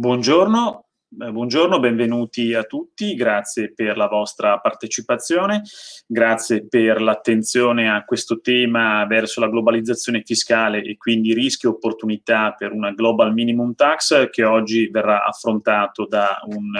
Buongiorno, Buongiorno, benvenuti a tutti, grazie per la vostra partecipazione, grazie per l'attenzione a questo tema verso la globalizzazione fiscale e quindi rischi e opportunità per una Global Minimum Tax che oggi verrà affrontato da un,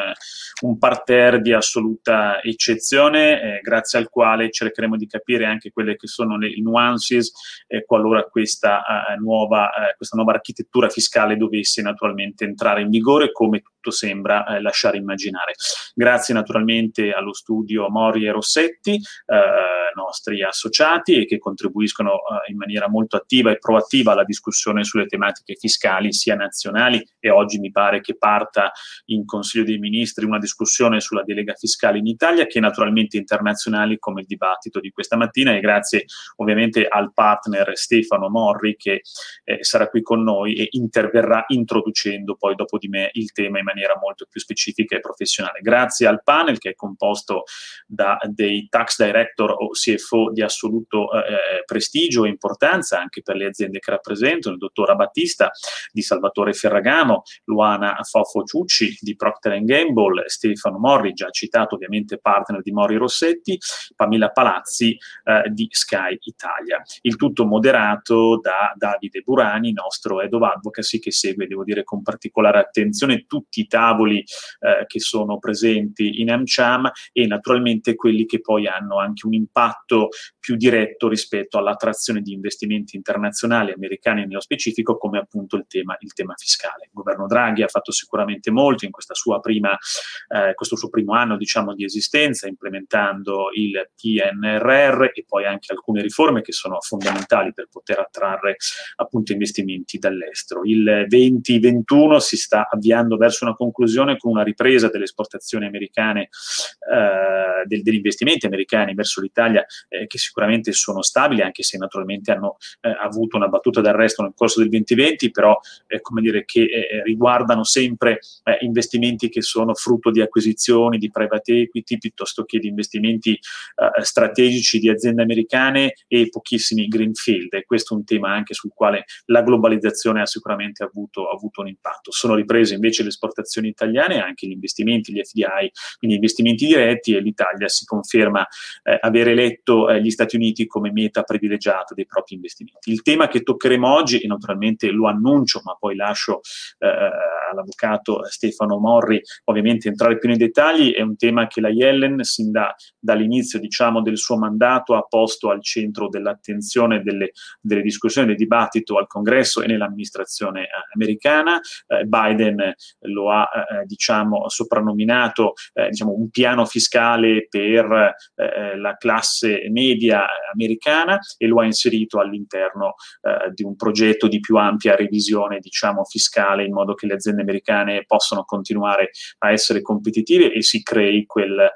un parterre di assoluta eccezione, eh, grazie al quale cercheremo di capire anche quelle che sono le nuances eh, qualora questa, uh, nuova, uh, questa nuova architettura fiscale dovesse naturalmente entrare in vigore come tutto sembra eh, lasciare immaginare. Grazie naturalmente allo studio Mori e Rossetti, eh, nostri associati e che contribuiscono eh, in maniera molto attiva e proattiva alla discussione sulle tematiche fiscali sia nazionali e oggi mi pare che parta in Consiglio dei Ministri una discussione sulla delega fiscale in Italia che naturalmente internazionali come il dibattito di questa mattina e grazie ovviamente al partner Stefano Morri che eh, sarà qui con noi e interverrà introducendo poi dopo di me il tema in maniera molto più specifica e professionale. Grazie al panel che è composto da dei tax director o CFO di assoluto eh, eh, prestigio e importanza anche per le aziende che rappresentano, il dottor Battista di Salvatore Ferragamo, Luana Fofo Ciucci di Procter Gamble, Stefano Morri, già citato ovviamente partner di Mori Rossetti, Pamela Palazzi eh, di Sky Italia. Il tutto moderato da Davide Burani, nostro Head of Advocacy, che segue, devo dire, con particolare attenzione tutti i tavoli eh, che sono presenti in AmCham e naturalmente quelli che poi hanno anche un impatto più diretto rispetto all'attrazione di investimenti internazionali americani nello specifico, come appunto il tema, il tema fiscale. Il governo Draghi ha fatto sicuramente molto in prima, eh, questo suo primo anno diciamo, di esistenza, implementando il PNRR e poi anche alcune riforme che sono fondamentali per poter attrarre appunto investimenti dall'estero. Il 2021 si sta avviando verso una conclusione con una ripresa delle esportazioni americane, eh, del, degli investimenti americani verso l'Italia eh, che sicuramente sono stabili, anche se naturalmente hanno eh, avuto una battuta d'arresto nel corso del 2020, però eh, come dire che eh, riguardano sempre eh, investimenti che sono frutto di acquisizioni, di private equity, piuttosto che di investimenti strategici di aziende americane e pochissimi greenfield. E questo è un tema anche sul quale la globalizzazione ha sicuramente avuto, avuto un impatto. Sono riprese invece le esportazioni italiane anche gli investimenti, gli FDI, quindi investimenti diretti e l'Italia si conferma eh, aver eletto eh, gli Stati Uniti come meta privilegiata dei propri investimenti. Il tema che toccheremo oggi, e naturalmente lo annuncio, ma poi lascio eh, all'avvocato Stefano Morri ovviamente entrare più nei dettagli, è un tema che la Yellen sin da, dall'inizio diciamo, del suo mandato ha posto al centro dell'attenzione delle, delle discussioni, del dibattito al Congresso e nell'amministrazione eh, americana. Eh, Biden lo ha eh, diciamo, soprannominato eh, diciamo, un piano fiscale per la classe media americana e lo ha inserito all'interno eh, di un progetto di più ampia revisione diciamo, fiscale in modo che le aziende americane possano continuare a essere competitive e si crei quel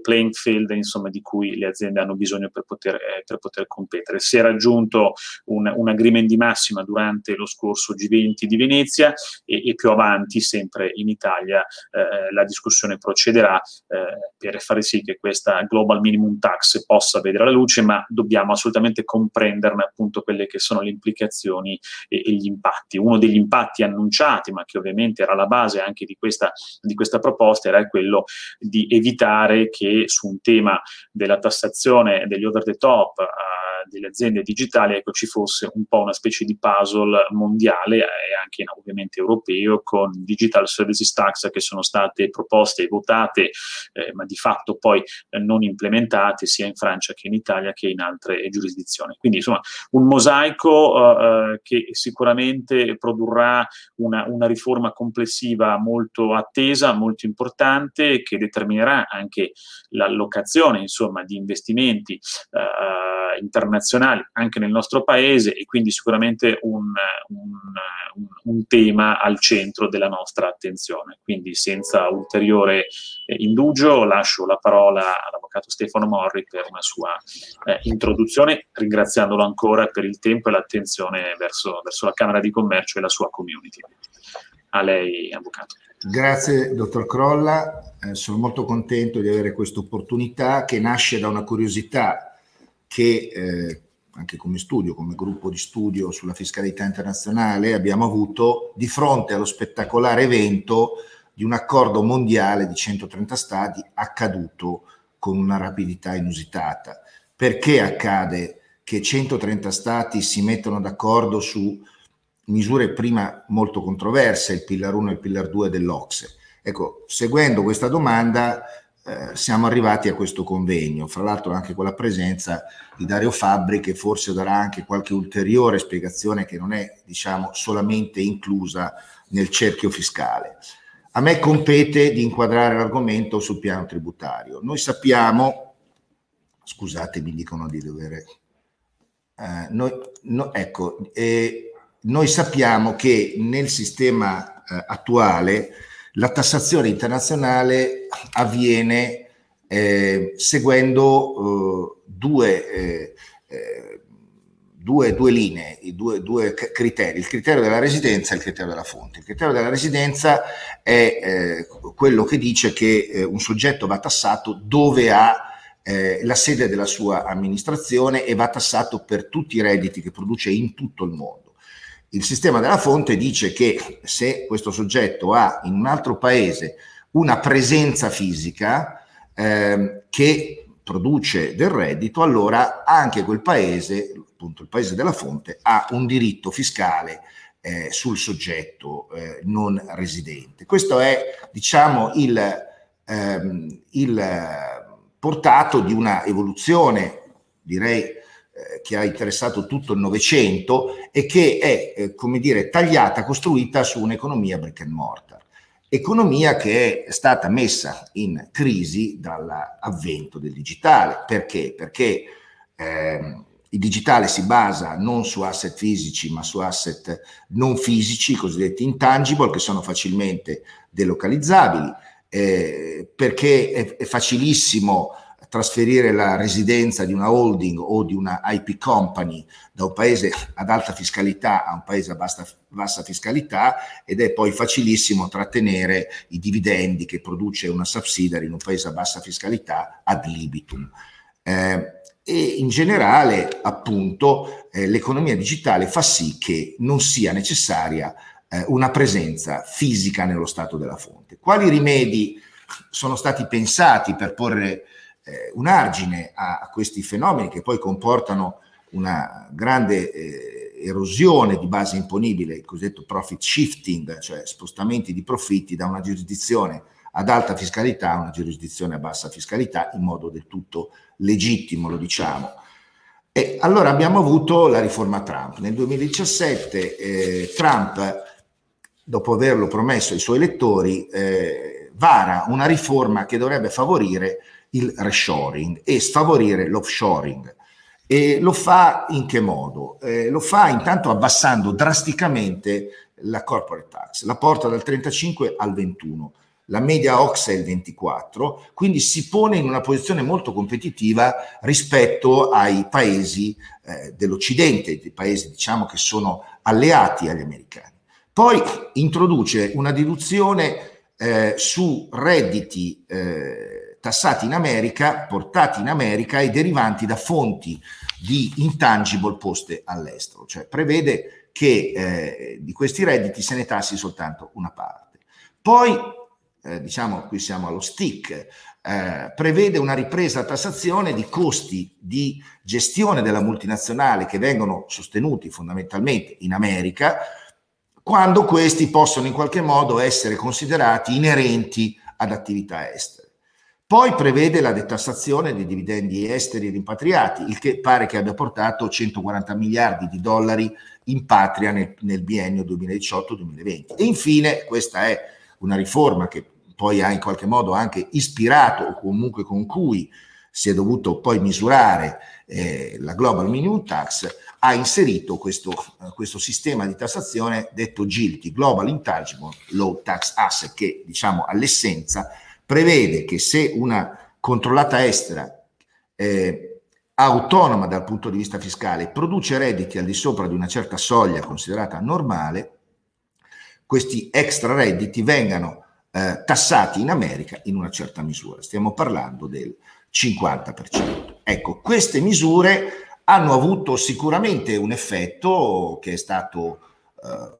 playing field insomma, di cui le aziende hanno bisogno per poter, eh, per poter competere. Si è raggiunto un, un agreement di massima durante lo scorso G20 di Venezia e, e più avanti sempre in Italia eh, la discussione procederà eh, per fare sì che questa global minimum tax possa vedere la luce, ma dobbiamo assolutamente comprenderne appunto quelle che sono le implicazioni e, e gli impatti. Uno degli impatti annunciati, ma che ovviamente era la base anche di questa, di questa proposta, era quello di evitare che su un tema della tassazione degli over the top uh, delle aziende digitali, ecco, ci fosse un po' una specie di puzzle mondiale e anche ovviamente europeo con Digital Services Tax che sono state proposte e votate, eh, ma di fatto poi eh, non implementate sia in Francia che in Italia che in altre giurisdizioni. Quindi insomma un mosaico eh, che sicuramente produrrà una, una riforma complessiva molto attesa, molto importante, che determinerà anche l'allocazione insomma, di investimenti eh, internazionali anche nel nostro paese e quindi sicuramente un, un, un, un tema al centro della nostra attenzione. Quindi senza ulteriore eh, indugio lascio la parola all'avvocato Stefano Morri per una sua eh, introduzione, ringraziandolo ancora per il tempo e l'attenzione verso, verso la Camera di Commercio e la sua community. A lei, avvocato. Grazie, dottor Crolla. Eh, sono molto contento di avere questa opportunità che nasce da una curiosità che eh, anche come studio, come gruppo di studio sulla fiscalità internazionale, abbiamo avuto di fronte allo spettacolare evento di un accordo mondiale di 130 stati accaduto con una rapidità inusitata. Perché accade che 130 stati si mettono d'accordo su misure prima molto controverse, il pillar 1 e il pillar 2 dell'Ocse? Ecco, seguendo questa domanda eh, siamo arrivati a questo convegno, fra l'altro anche con la presenza di Dario Fabbri che forse darà anche qualche ulteriore spiegazione che non è diciamo solamente inclusa nel cerchio fiscale. A me compete di inquadrare l'argomento sul piano tributario. Noi sappiamo, scusate, mi dicono di dover... Eh, noi, no, ecco, eh, noi sappiamo che nel sistema eh, attuale la tassazione internazionale avviene eh, seguendo eh, due, eh, eh, due, due, linee, due, due, criteri, il criterio della residenza e il criterio della fonte. Il criterio della residenza è eh, quello che dice che eh, un soggetto va tassato dove ha la sede della sua amministrazione e va tassato per tutti i redditi che produce in tutto il mondo. Il sistema della fonte dice che se questo soggetto ha in un altro paese una presenza fisica eh, che produce del reddito, allora anche quel paese, appunto il paese della fonte, ha un diritto fiscale eh, sul soggetto eh, non residente. Questo è, diciamo, il, ehm, il portato di una evoluzione, direi, che ha interessato tutto il Novecento e che è, eh, come dire, tagliata, costruita su un'economia brick and mortar. Economia che è stata messa in crisi dall'avvento del digitale. Perché? Perché eh, il digitale si basa non su asset fisici, ma su asset non fisici, cosiddetti intangible, che sono facilmente delocalizzabili, eh, perché è, è facilissimo trasferire la residenza di una holding o di una IP company da un paese ad alta fiscalità a un paese a bassa, bassa fiscalità ed è poi facilissimo trattenere i dividendi che produce una subsidiary in un paese a bassa fiscalità ad libitum. Eh, e in generale, appunto, eh, l'economia digitale fa sì che non sia necessaria eh, una presenza fisica nello stato della fonte. Quali rimedi sono stati pensati per porre eh, un argine a, a, questi fenomeni che poi comportano una grande eh, erosione di base imponibile, il cosiddetto profit shifting, cioè spostamenti di profitti da una giurisdizione ad alta fiscalità a una giurisdizione a bassa fiscalità in modo del tutto legittimo, lo diciamo. E allora abbiamo avuto la riforma Trump. Nel 2017 eh, Trump, dopo averlo promesso ai suoi elettori, eh, vara una riforma che dovrebbe favorire il reshoring e sfavorire l'offshoring. E lo fa in che modo? Eh, lo fa intanto abbassando drasticamente la corporate tax, la porta dal 35 al 21, la media OX è il 24, quindi si pone in una posizione molto competitiva rispetto ai paesi eh, dell'Occidente, dei paesi diciamo che sono alleati agli americani. Poi introduce una deduzione eh, su redditi eh, tassati in America, portati in America e derivanti da fonti di intangible poste all'estero, cioè prevede che eh, di questi redditi se ne tassi soltanto una parte. Poi, eh, diciamo, qui siamo allo stick, eh, prevede una ripresa a tassazione di costi di gestione della multinazionale che vengono sostenuti fondamentalmente in America, quando questi possono in qualche modo essere considerati inerenti ad attività estere. Poi prevede la detassazione dei dividendi esteri rimpatriati, il che pare che abbia portato 140 miliardi di dollari in patria nel, nel biennio 2018-2020. E infine, questa è una riforma che poi ha in qualche modo anche ispirato o comunque con cui si è dovuto poi misurare eh, la Global Minimum Tax, ha inserito questo, questo, sistema di tassazione detto GILTI, Global Intangible Low Tax Asset, che diciamo all'essenza prevede che se una controllata estera eh, autonoma dal punto di vista fiscale produce redditi al di sopra di una certa soglia considerata normale, questi extra redditi vengano eh, tassati in America in una certa misura. Stiamo parlando del 50%. Ecco, queste misure hanno avuto sicuramente un effetto che è stato eh,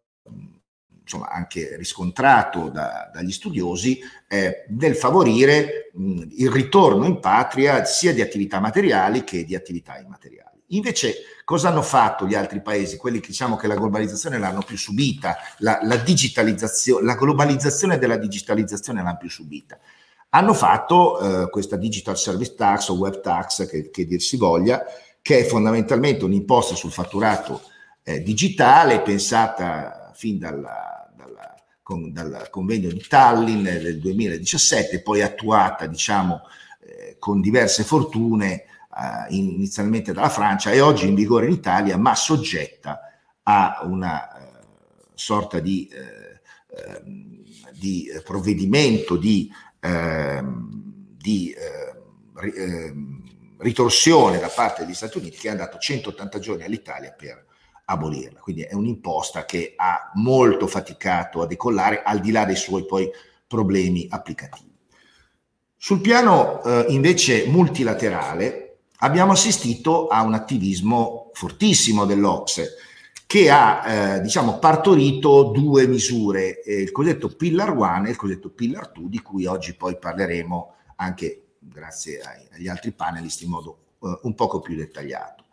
insomma, anche riscontrato da, dagli studiosi eh, del favorire mh, il ritorno in patria sia di attività materiali che di attività immateriali. Invece, cosa hanno fatto gli altri paesi, quelli che diciamo che la globalizzazione l'hanno più subita, la, la digitalizzazione, la globalizzazione della digitalizzazione l'hanno più subita? Hanno fatto eh, questa digital service tax o web tax, che, che dir si voglia, che è fondamentalmente un'imposta sul fatturato eh, digitale pensata fin dalla, con, dal convegno di Tallinn del 2017, poi attuata diciamo eh, con diverse fortune eh, inizialmente dalla Francia e oggi in vigore in Italia, ma soggetta a una eh, sorta di, eh, ehm, di provvedimento di, ehm, di ehm, ritorsione da parte degli Stati Uniti che ha dato 180 giorni all'Italia per abolirla. Quindi è un'imposta che ha molto faticato a decollare al di là dei suoi poi problemi applicativi. Sul piano eh, invece multilaterale, abbiamo assistito a un attivismo fortissimo dell'Ocse che ha eh, diciamo, partorito due misure, eh, il cosiddetto Pillar 1 e il cosiddetto Pillar 2, di cui oggi poi parleremo anche grazie ai, agli altri panelist in modo eh, un poco più dettagliato.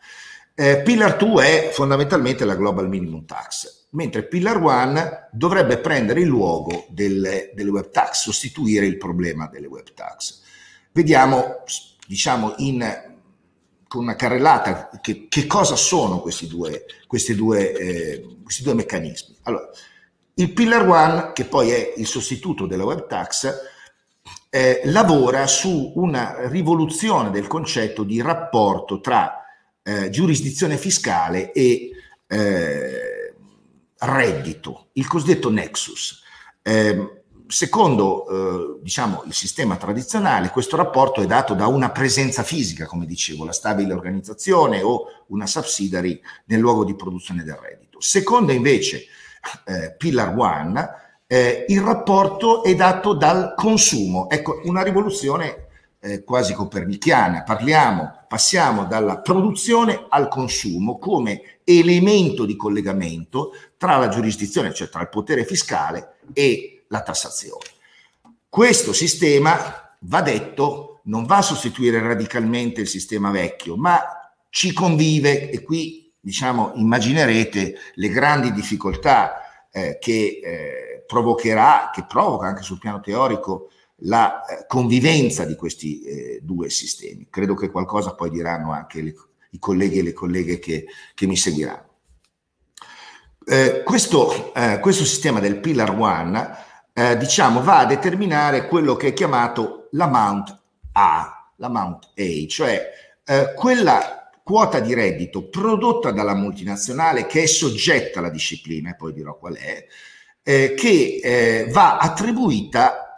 Eh, Pillar 2 è fondamentalmente la Global Minimum Tax, mentre Pillar 1 dovrebbe prendere il luogo delle, delle web tax, sostituire il problema delle web tax. Vediamo, diciamo, in con una carrellata che, che cosa sono questi due, questi, due, eh, questi due meccanismi. Allora, il Pillar One, che poi è il sostituto della web tax, eh, lavora su una rivoluzione del concetto di rapporto tra eh, giurisdizione fiscale e eh, reddito, il cosiddetto nexus. Eh, secondo diciamo, il sistema tradizionale, questo rapporto è dato da una presenza fisica, come dicevo, la stabile organizzazione o una subsidiary nel luogo di produzione del reddito. Secondo invece eh, Pillar One, eh, il rapporto è dato dal consumo. Ecco, una rivoluzione eh, quasi copernicana. Parliamo, passiamo dalla produzione al consumo come elemento di collegamento tra la giurisdizione, cioè tra il potere fiscale e la tassazione. Questo sistema, va detto, non va a sostituire radicalmente il sistema vecchio, ma ci convive e qui diciamo immaginerete le grandi difficoltà eh, che eh, provocherà, che provoca anche sul piano teorico la eh, convivenza di questi eh, due sistemi. Credo che qualcosa poi diranno anche le, i colleghi e le colleghe che, che mi seguiranno. Eh, questo, eh, questo sistema del Pillar One eh, diciamo, va a determinare quello che è chiamato l'amount A, l'amount A, cioè eh, quella quota di reddito prodotta dalla multinazionale che è soggetta alla disciplina, e poi dirò qual è, che va attribuita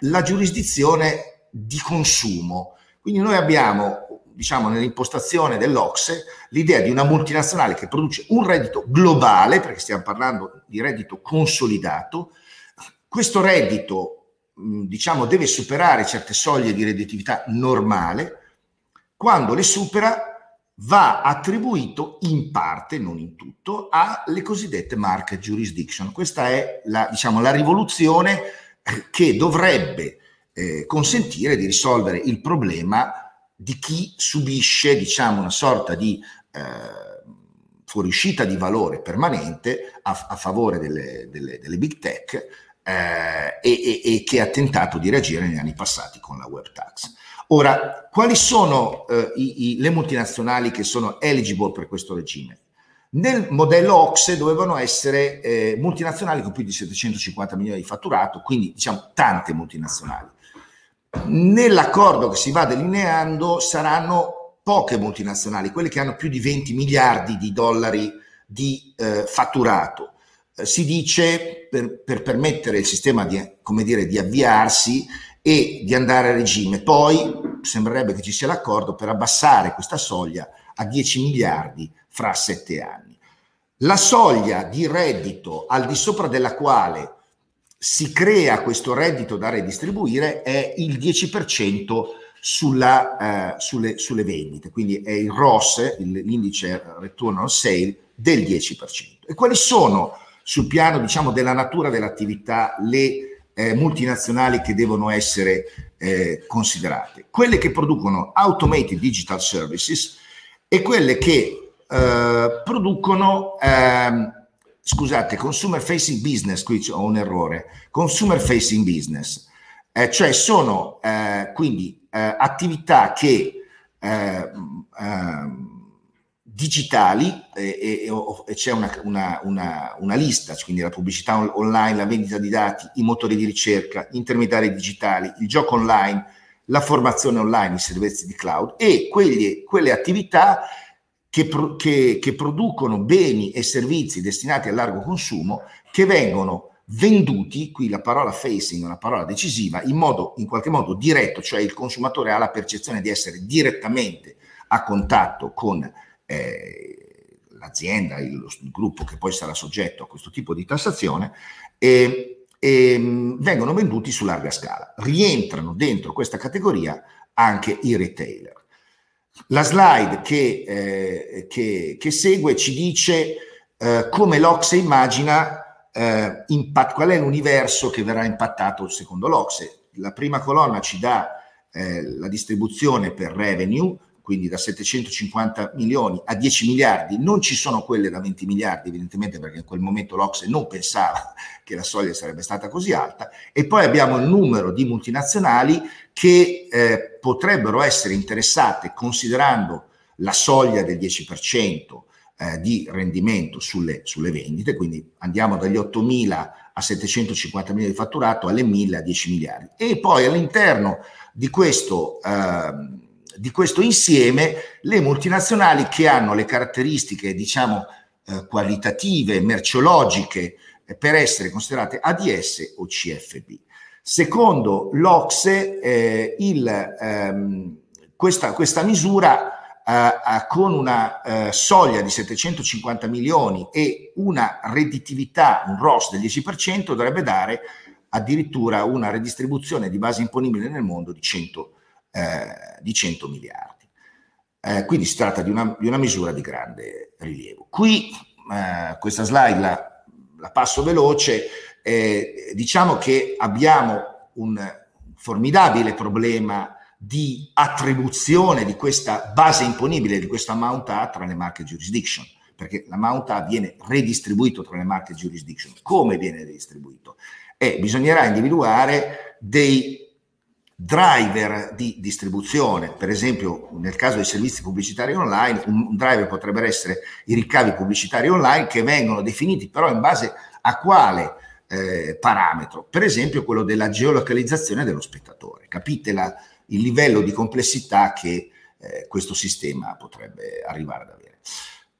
alla giurisdizione di consumo. Quindi noi abbiamo, diciamo, nell'impostazione dell'Ocse l'idea di una multinazionale che produce un reddito globale, perché stiamo parlando di reddito consolidato, questo reddito, diciamo, deve superare certe soglie di redditività normale, quando le supera va attribuito in parte, non in tutto, alle cosiddette market jurisdiction. Questa è la, diciamo, la rivoluzione che dovrebbe eh, consentire di risolvere il problema di chi subisce, diciamo, una sorta di eh, fuoriuscita di valore permanente a, a favore delle, delle, delle big tech eh, e, e, che ha tentato di reagire negli anni passati con la web tax. Ora, quali sono eh, i, i, le multinazionali che sono eligible per questo regime? Nel modello OXE dovevano essere eh, multinazionali con più di 750 milioni di fatturato, quindi diciamo tante multinazionali. Nell'accordo che si va delineando saranno poche multinazionali, quelle che hanno più di 20 miliardi di dollari di eh, fatturato si dice per, per permettere il sistema di, dire, di avviarsi e di andare a regime. Poi sembrerebbe che ci sia l'accordo per abbassare questa soglia a 10 miliardi fra sette anni. La soglia di reddito al di sopra della quale si crea questo reddito da redistribuire è il 10% sulla, uh, sulle, sulle, vendite, quindi è il ROS, l'indice Return on Sale, del 10%. E quali sono sul piano diciamo, della natura dell'attività le eh, multinazionali che devono essere eh, considerate? Quelle che producono automated digital services e quelle che eh, producono ehm, scusate, consumer facing business, qui ho un errore, consumer facing business, eh, cioè sono eh, quindi eh, attività che eh, ehm, digitali e, e, e c'è una, una, una, una, lista, quindi la pubblicità online, la vendita di dati, i motori di ricerca, intermediari digitali, il gioco online, la formazione online, i servizi di cloud e quegli, quelle attività che, che, che producono beni e servizi destinati al largo consumo che vengono venduti, qui la parola facing è una parola decisiva, in modo in qualche modo diretto, cioè il consumatore ha la percezione di essere direttamente a contatto con eh, l'azienda, il, il, gruppo che poi sarà soggetto a questo tipo di tassazione, e, e mm, vengono venduti su larga scala. Rientrano dentro questa categoria anche i retailer. La slide che, eh, che, che segue ci dice eh, come l'Ocse immagina eh, impatt- qual è l'universo che verrà impattato secondo l'Ocse. La prima colonna ci dà eh, la distribuzione per revenue, quindi da 750 milioni a 10 miliardi, non ci sono quelle da 20 miliardi evidentemente perché in quel momento l'Ocse non pensava che la soglia sarebbe stata così alta. E poi abbiamo il numero di multinazionali che eh, potrebbero essere interessate considerando la soglia del 10% eh, di rendimento sulle, sulle, vendite, quindi andiamo dagli 8 mila a 750 milioni di fatturato alle 1000 a 10 miliardi. E poi all'interno di questo eh, di questo insieme le multinazionali che hanno le caratteristiche, diciamo, eh, qualitative, merceologiche, eh, per essere considerate ADS o CFB. Secondo l'Ocse, eh, il, ehm, questa, questa, misura eh, con una eh, soglia di 750 milioni e una redditività, un ROS del 10%, dovrebbe dare addirittura una redistribuzione di base imponibile nel mondo di 100 eh, di 100 miliardi. Eh, quindi si tratta di una, di una, misura di grande rilievo. Qui eh, questa slide la, la passo veloce, eh, diciamo che abbiamo un formidabile problema di attribuzione di questa base imponibile, di questo amount A tra le market jurisdiction, perché l'amount A viene redistribuito tra le market jurisdiction. Come viene redistribuito? E bisognerà individuare dei driver di distribuzione, per esempio nel caso dei servizi pubblicitari online, un driver potrebbe essere i ricavi pubblicitari online che vengono definiti però in base a quale eh, parametro, per esempio quello della geolocalizzazione dello spettatore. Capite la, il livello di complessità che eh, questo sistema potrebbe arrivare ad avere.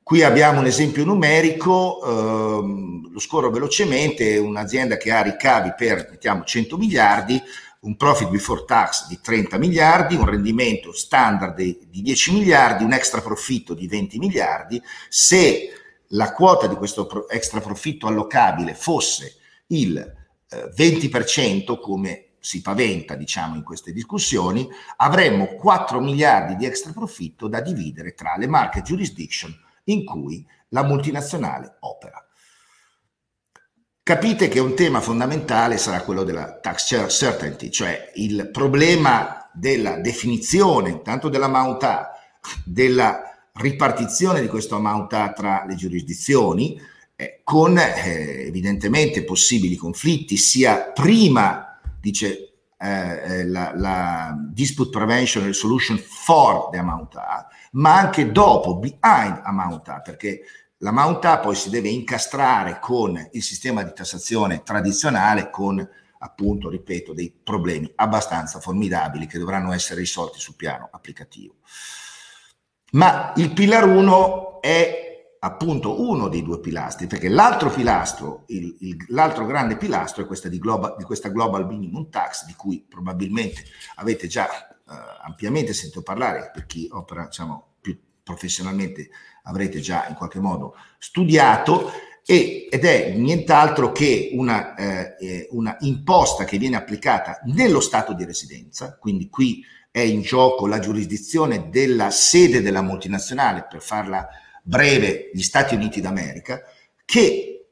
Qui abbiamo un esempio numerico, ehm, lo scorro velocemente, un'azienda che ha ricavi per mettiamo 100 miliardi, un profit before tax di 30 miliardi, un rendimento standard di 10 miliardi, un extra profitto di 20 miliardi. Se la quota di questo extra profitto allocabile fosse il eh, 20%, come si paventa, diciamo, in queste discussioni, avremmo 4 miliardi di extra profitto da dividere tra le market jurisdiction in cui la multinazionale opera. Capite che un tema fondamentale sarà quello della tax certainty, cioè il problema della definizione, tanto dell'amount A, della ripartizione di questo amount A tra le giurisdizioni, eh, con eh, evidentemente possibili conflitti, sia prima, dice eh, eh la, la, Dispute Prevention Resolution for the amount A, ma anche dopo, behind amount A, perché la Mount A poi si deve incastrare con il sistema di tassazione tradizionale con appunto, ripeto, dei problemi abbastanza formidabili che dovranno essere risolti sul piano applicativo. Ma il pillar 1 è appunto uno dei due pilastri, perché l'altro pilastro, il, il, l'altro grande pilastro è questa di, global, di, questa Global Minimum Tax, di cui probabilmente avete già eh, ampiamente sentito parlare per chi opera diciamo, più professionalmente avrete già in qualche modo studiato, e, ed è nient'altro che una, eh, eh, una imposta che viene applicata nello Stato di residenza, quindi qui è in gioco la giurisdizione della sede della multinazionale, per farla breve, gli Stati Uniti d'America, che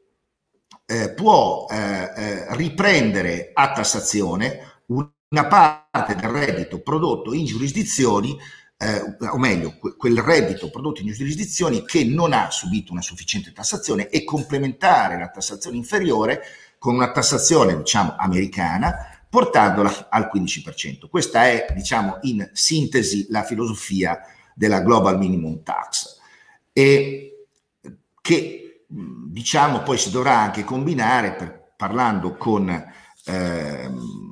eh, può eh, eh, riprendere a tassazione una parte del reddito prodotto in giurisdizioni eh, o meglio, quel reddito prodotto in giurisdizioni che non ha subito una sufficiente tassazione e complementare la tassazione inferiore con una tassazione, diciamo, americana, portandola al 15%. Questa è, diciamo, in sintesi la filosofia della Global Minimum Tax e che, diciamo, poi si dovrà anche combinare per, parlando con eh,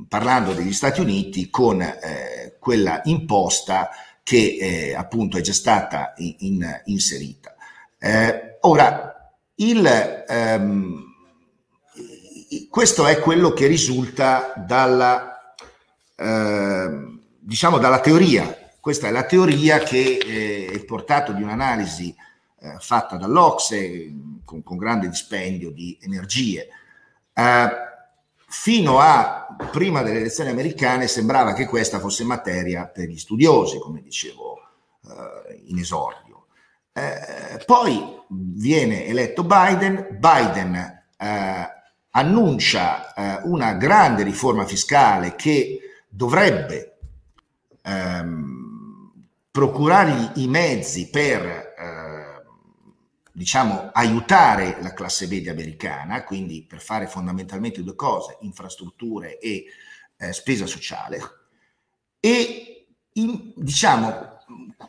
parlando degli Stati Uniti con eh, quella imposta che eh, appunto è già stata in, in, inserita. Eh, ora, il, ehm, questo è quello che risulta dalla, eh, diciamo dalla teoria. Questa è la teoria che eh, è il portato di un'analisi eh, fatta dall'Ocse con, con, grande dispendio di energie. Eh, fino a prima delle elezioni americane sembrava che questa fosse materia per gli studiosi, come dicevo eh, in esordio. Eh, poi viene eletto Biden, Biden eh, annuncia eh, una grande riforma fiscale che dovrebbe ehm, procurargli i mezzi per diciamo, aiutare la classe media americana, quindi per fare fondamentalmente due cose, infrastrutture e eh, spesa sociale, e in, diciamo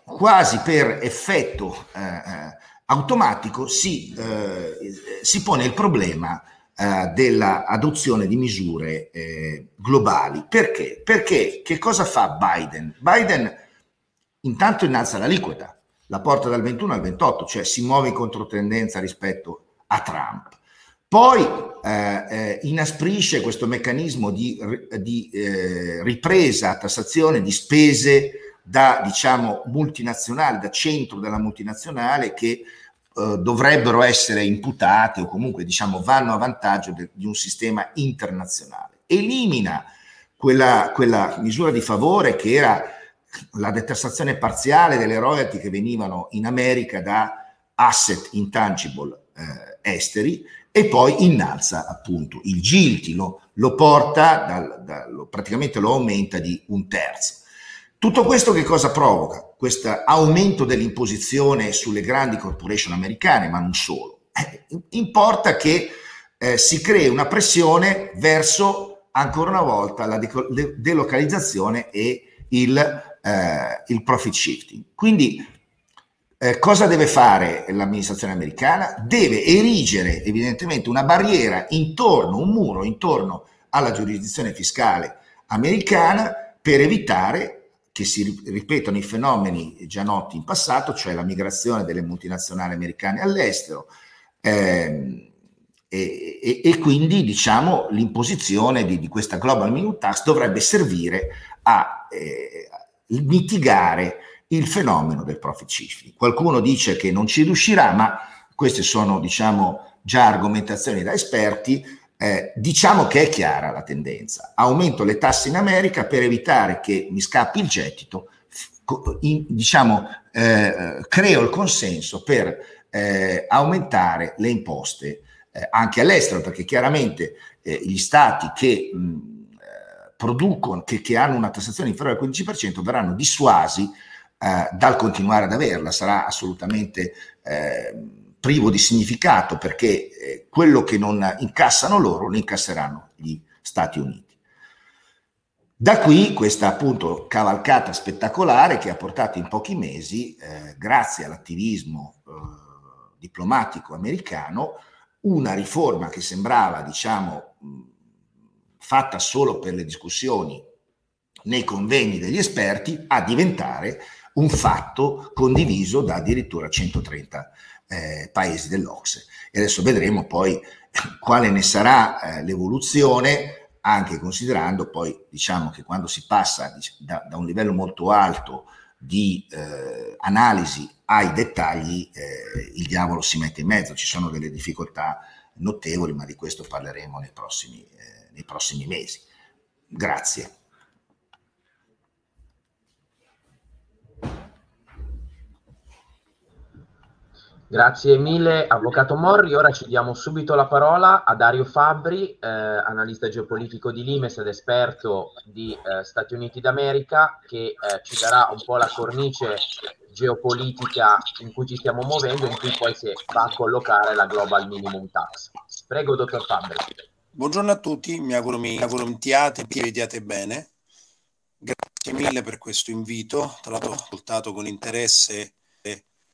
quasi per effetto eh, eh automatico si, eh, si, pone il problema eh, dell'adozione di misure eh, globali. Perché? Perché che cosa fa Biden? Biden intanto innalza l'aliquota, la porta dal 21 al 28, cioè si muove in controtendenza rispetto a Trump. Poi eh, eh, inasprisce questo meccanismo di, di eh, ripresa, tassazione di spese da diciamo multinazionale, da centro della multinazionale che eh, dovrebbero essere imputate o comunque diciamo vanno a vantaggio de, di un sistema internazionale. Elimina quella, quella misura di favore che era la detassazione parziale delle royalty che venivano in America da asset intangible eh, esteri e poi innalza appunto il GILTI, lo, lo porta, dal, lo, praticamente lo aumenta di un terzo. Tutto questo che cosa provoca? Questo aumento dell'imposizione sulle grandi corporation americane, ma non solo. Eh, importa che eh, si crei una pressione verso, ancora una volta, la de- delocalizzazione e il eh, il profit shifting. Quindi eh, cosa deve fare l'amministrazione americana? Deve erigere evidentemente una barriera intorno, un muro intorno alla giurisdizione fiscale americana per evitare che si ripetano i fenomeni già noti in passato, cioè la migrazione delle multinazionali americane all'estero ehm, e, e, e, quindi diciamo l'imposizione di, di, questa global minimum tax dovrebbe servire a, eh, mitigare il fenomeno del profit shifting. Qualcuno dice che non ci riuscirà, ma queste sono, diciamo, già argomentazioni da esperti. Eh, diciamo che è chiara la tendenza. Aumento le tasse in America per evitare che mi scappi il gettito, in, diciamo, eh, creo il consenso per eh, aumentare le imposte eh, anche all'estero, perché chiaramente eh, gli stati che mh, producono, che, che, hanno una tassazione inferiore al 15% verranno dissuasi eh, dal continuare ad averla. Sarà assolutamente eh, privo di significato perché eh, quello che non incassano loro lo incasseranno gli Stati Uniti. Da qui questa appunto cavalcata spettacolare che ha portato in pochi mesi, eh, grazie all'attivismo eh, diplomatico americano, una riforma che sembrava, diciamo, fatta solo per le discussioni nei convegni degli esperti a diventare un fatto condiviso da addirittura 130 eh, paesi dell'Ocse. E adesso vedremo poi quale ne sarà eh, l'evoluzione, anche considerando poi diciamo che quando si passa da, da un livello molto alto di eh, analisi ai dettagli eh, il diavolo si mette in mezzo, ci sono delle difficoltà notevoli, ma di questo parleremo nei prossimi, eh, nei prossimi mesi. Grazie. Grazie mille, Avvocato Morri. Ora ci diamo subito la parola a Dario Fabbri, eh, analista geopolitico di Limes ed esperto di eh, Stati Uniti d'America, che eh, ci darà un po' la cornice geopolitica in cui ci stiamo muovendo, in cui poi si va a collocare la Global Minimum Tax. Prego, dottor Fabbri. Buongiorno a tutti, mi auguro mi mi vediate bene. Grazie mille per questo invito, tra l'altro ho ascoltato con interesse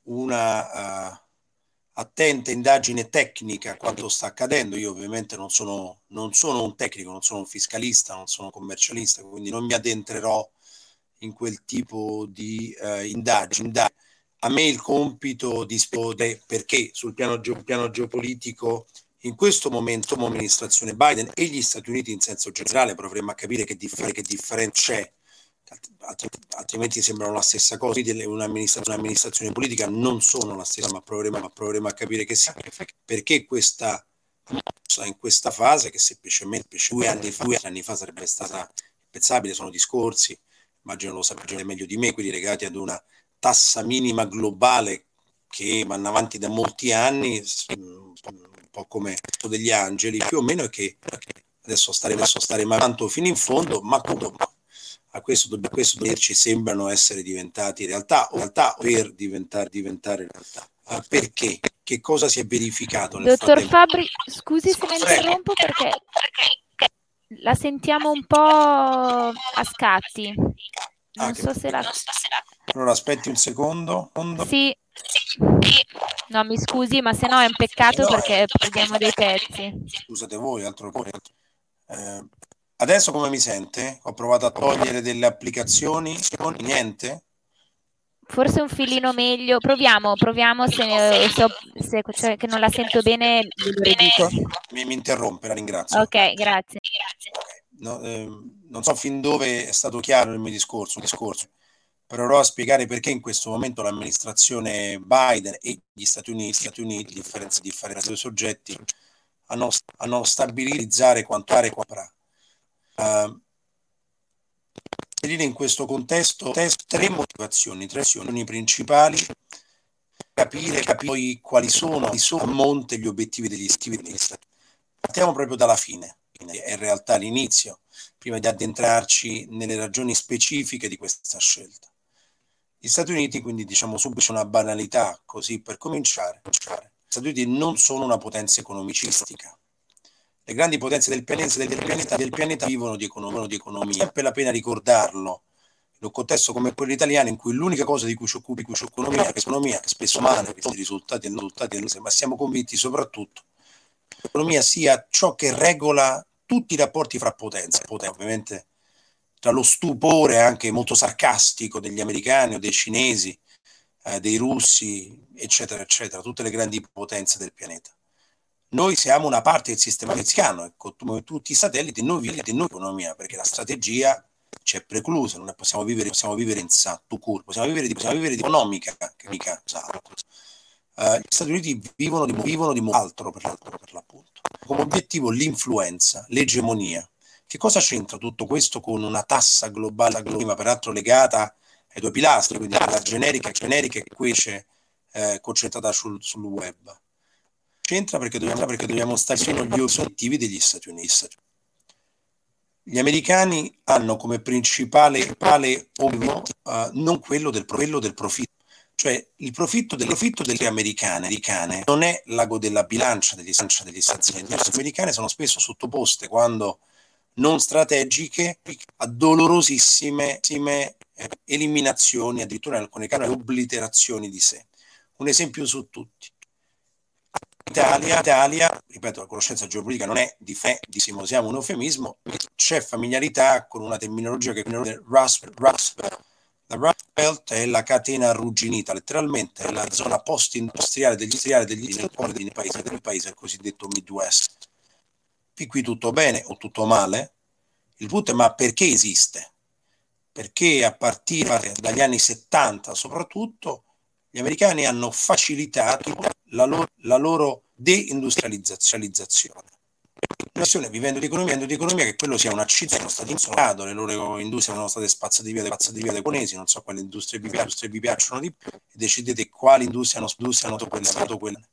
una uh, attenta indagine tecnica a quanto sta accadendo. Io ovviamente non sono, non sono un tecnico, non sono un fiscalista, non sono un commercialista, quindi non mi addentrerò in quel tipo di uh, indagine. A me il compito di spiegare perché sul piano, ge- piano geopolitico in questo momento l'amministrazione Biden e gli Stati Uniti in senso generale proveremmo a capire che, differ- che differenza c'è altrimenti sembrano la stessa cosa. Un'amministrazione, un'amministrazione politica non sono la stessa, ma proveremo, ma proveremo a capire che sia, perché questa in questa fase, che semplicemente due anni fa, due anni fa sarebbe stata pensabile, sono discorsi, immagino lo sapete meglio di me, quelli legati ad una tassa minima globale che vanno avanti da molti anni, po' come degli angeli, più o meno è che adesso staremo, adesso staremo tanto fino in fondo, ma a questo, dobb- questo ci sembrano essere diventati realtà o realtà per diventare, diventare realtà. Uh, perché? Che cosa si è verificato? Nel Dottor frattempo? Fabri, scusi se la interrompo perché la sentiamo un po' a scatti. Non ah, so se la... Allora aspetti un secondo. Sì. No, mi scusi, ma se no è un peccato no, perché eh, perdiamo dei pezzi. Scusate voi, altro... Eh, Adesso come mi sente? Ho provato a togliere delle applicazioni, niente? Forse un filino meglio. Proviamo, proviamo se, so, se cioè, che non la sento bene. Mi, mi interrompe, la ringrazio. Ok, grazie. No, eh, non so fin dove è stato chiaro il mio discorso, discorso. Proverò a spiegare perché in questo momento l'amministrazione Biden e gli Stati Uniti, Stati Uniti differenza, differenza dei soggetti, hanno, hanno stabilizzare quanto are quanto Uh, in questo contesto tre motivazioni, tre azioni principali, capire, capire quali sono, quali sono a monte gli obiettivi degli stati. Partiamo proprio dalla fine, è in realtà l'inizio, prima di addentrarci nelle ragioni specifiche di questa scelta. Gli Stati Uniti, quindi diciamo subito una banalità, così per cominciare, gli Stati Uniti non sono una potenza economicistica, le grandi potenze del pianeta, del pianeta, del pianeta vivono di economia, di economia. È sempre la pena ricordarlo in un contesto come quello italiano in cui l'unica cosa di cui ci occupi cui ci economia, è economia che spesso male i risultati risultati, ma siamo convinti soprattutto che l'economia sia ciò che regola tutti i rapporti fra potenze, ovviamente tra lo stupore anche molto sarcastico degli americani o dei cinesi, eh, dei russi, eccetera, eccetera, tutte le grandi potenze del pianeta. Noi siamo una parte del sistema veneziano, come tutti i satelliti, noi viviamo economia, perché la strategia ci è preclusa, non possiamo vivere, possiamo vivere in Satur, possiamo vivere di, possiamo vivere di economica, che mica uh, gli Stati Uniti vivono di, vivono di altro per l'appunto. Come obiettivo l'influenza, l'egemonia. Che cosa c'entra tutto questo con una tassa globale, globale peraltro legata ai due pilastri, quindi la generica, generica e quece eh, concentrata sul, sul web? c'entra perché dobbiamo, perché dobbiamo stabilire gli obiettivi degli Stati Uniti. Gli americani hanno come principale, principale obiettivo uh, non quello del, quello del profitto, cioè il profitto, del, profitto delle americane, americane non è l'ago della bilancia degli, degli Stati Uniti. Le americane sono spesso sottoposte, quando non strategiche, a dolorosissime eh, eliminazioni, addirittura in alcuni casi obliterazioni di sé. Un esempio su tutti. Italia, Italia, ripeto, la conoscenza geopolitica non è di fe, siamo un eufemismo, c'è familiarità con una terminologia che è Rust, Rust, la Rust Belt è la catena arrugginita, letteralmente è la zona post-industriale degli industriali degli del paese, del paese, il cosiddetto Midwest. Fin qui tutto bene o tutto male? Il punto è ma perché esiste? perché a partire dagli anni 70 soprattutto gli americani hanno facilitato la loro, la loro deindustrializzazione. Nazione vivendo di economia, vivendo di economia che quello sia un accidente, sono stati insolato, le loro industrie sono state spazzate via, spazzate via dai japonesi, non so quali industrie vi, piacciono di più, decidete quali industrie hanno, industrie hanno quelle, quelle.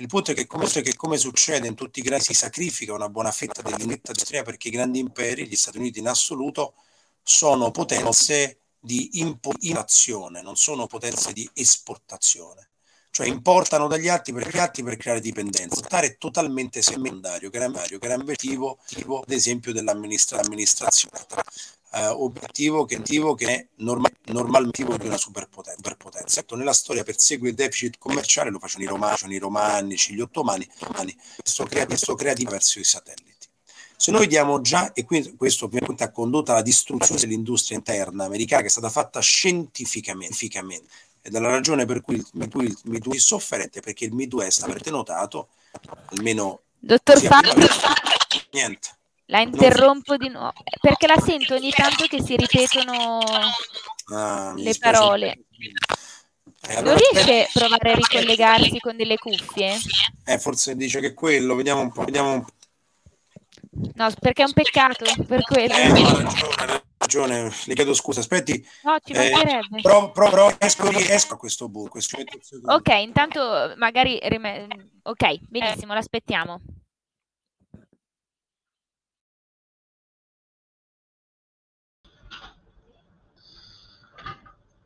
Il punto è che come, che come, succede in tutti i grandi si sacrifica una buona fetta dell'industria industriale perché i grandi imperi, gli Stati Uniti in assoluto, sono potenze di importazione, non sono potenze di esportazione. Cioè importano dagli altri per, gli altri per creare dipendenza. Stare totalmente secondario, che era, era obiettivo, ad esempio, dell'amministrazione. Uh, obiettivo che, che è norma, normalmente di una superpotenza. superpotenza. Ecco, nella storia persegue il deficit commerciale, lo facevano i romani, i romanici, gli ottomani, questo crea, questo crea verso i satelliti. Se noi diamo già, e questo ovviamente ha condotto alla distruzione dell'industria interna americana che è stata fatta scientificamente, ed è la ragione per cui il, Midwest è sofferente, perché il Midwest, avrete notato, almeno... Dottor Fabio, niente. La interrompo di nuovo, perché la sento ogni tanto che si ripetono ah, le parole. Eh, allora, non riesce a provare a ricollegarsi con delle cuffie? Eh, forse dice che quello, vediamo un po', vediamo un po'. No, perché è un peccato per quello. Eh, no, ragione, ragione, le chiedo scusa, aspetti. No, ci eh, mancherebbe. Eh, provo, provo, provo, esco, esco a questo buco. Ok, intanto magari... Rim- ok, benissimo, l'aspettiamo.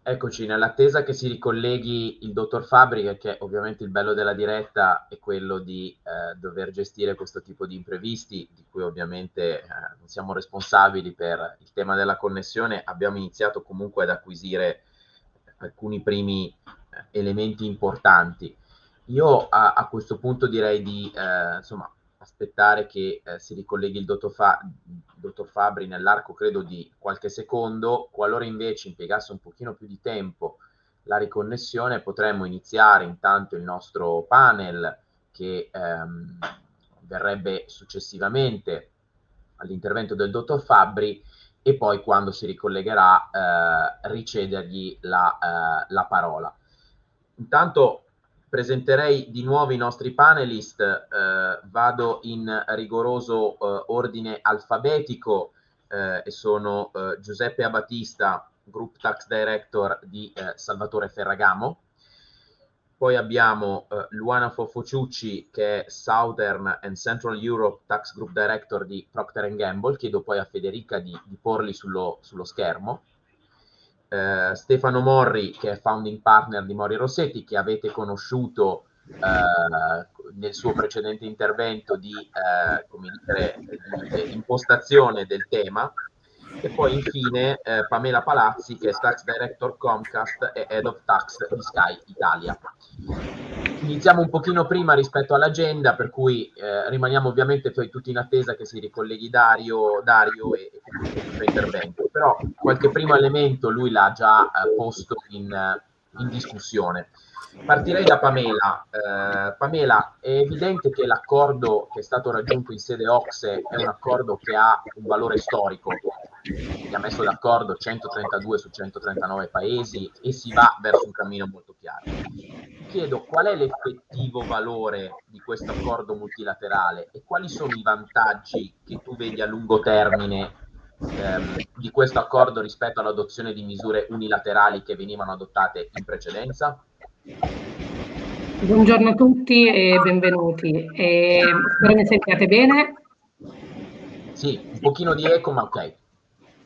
Eccoci, nell'attesa che si ricolleghi il dottor Fabri, che ovviamente il bello della diretta è quello di eh, dover gestire questo tipo di imprevisti, di cui ovviamente eh, non siamo responsabili per il tema della connessione, abbiamo iniziato comunque ad acquisire alcuni primi eh, elementi importanti. Io a, a, questo punto direi di eh, insomma, aspettare che eh, si ricolleghi il dottor, Fa- dottor Fabri nell'arco credo di qualche secondo, qualora invece impiegasse un pochino più di tempo la riconnessione potremmo iniziare intanto il nostro panel che ehm, verrebbe successivamente all'intervento del dottor Fabri e poi quando si ricollegherà eh, ricedergli la, eh, la parola. Intanto presenterei di nuovo i nostri panelist, eh, vado in rigoroso eh, ordine alfabetico eh, e sono eh, Giuseppe Abatista, Group Tax Director di eh, Salvatore Ferragamo, poi abbiamo eh, Luana Fofociucci che è Southern and Central Europe Tax Group Director di Procter Gamble, chiedo poi a Federica di, di porli sullo, sullo schermo eh, Stefano Morri, che è founding partner di Mori Rossetti, che avete conosciuto eh, nel suo precedente intervento di, eh, dire, di impostazione del tema. E poi infine eh, Pamela Palazzi, che è Tax Director Comcast e Head of Tax di Sky Italia. Iniziamo un pochino prima rispetto all'agenda, per cui eh, rimaniamo ovviamente tutti in attesa che si ricolleghi Dario, Dario e, il suo intervento, però qualche primo elemento lui l'ha già eh, posto in, in, discussione. Partirei da Pamela. Eh, Pamela, è evidente che l'accordo che è stato raggiunto in sede OXE è un accordo che ha un valore storico, che ha messo d'accordo 132 su 139 paesi e si va verso un cammino molto chiaro chiedo qual è l'effettivo valore di questo accordo multilaterale e quali sono i vantaggi che tu vedi a lungo termine ehm, di questo accordo rispetto all'adozione di misure unilaterali che venivano adottate in precedenza? Buongiorno a tutti e benvenuti. E, spero mi sentiate bene. Sì, un pochino di eco, ma ok.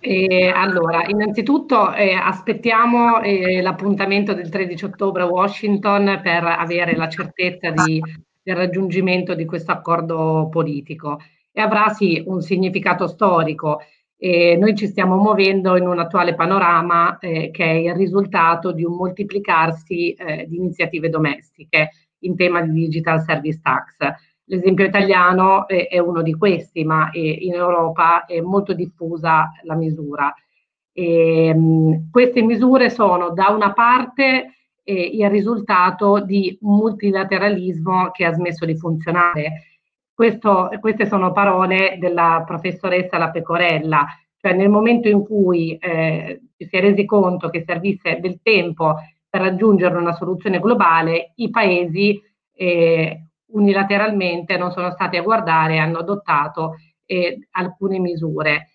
Eh, allora, innanzitutto eh, aspettiamo eh, l'appuntamento del 13 ottobre a Washington per avere la certezza di, del raggiungimento di questo accordo politico e avrà sì un significato storico. Noi ci stiamo muovendo in un attuale panorama eh, che è il risultato di un moltiplicarsi eh, di iniziative domestiche in tema di digital service tax L'esempio italiano è, è uno di questi, ma è, in Europa è molto diffusa la misura. E, mh, queste misure sono da una parte eh, il risultato di un multilateralismo che ha smesso di funzionare. Questo, queste sono parole della professoressa La Pecorella, Cioè nel momento in cui eh, si è resi conto che servisse del tempo per raggiungere una soluzione globale, i paesi eh, unilateralmente non sono stati a guardare e hanno adottato eh, alcune misure.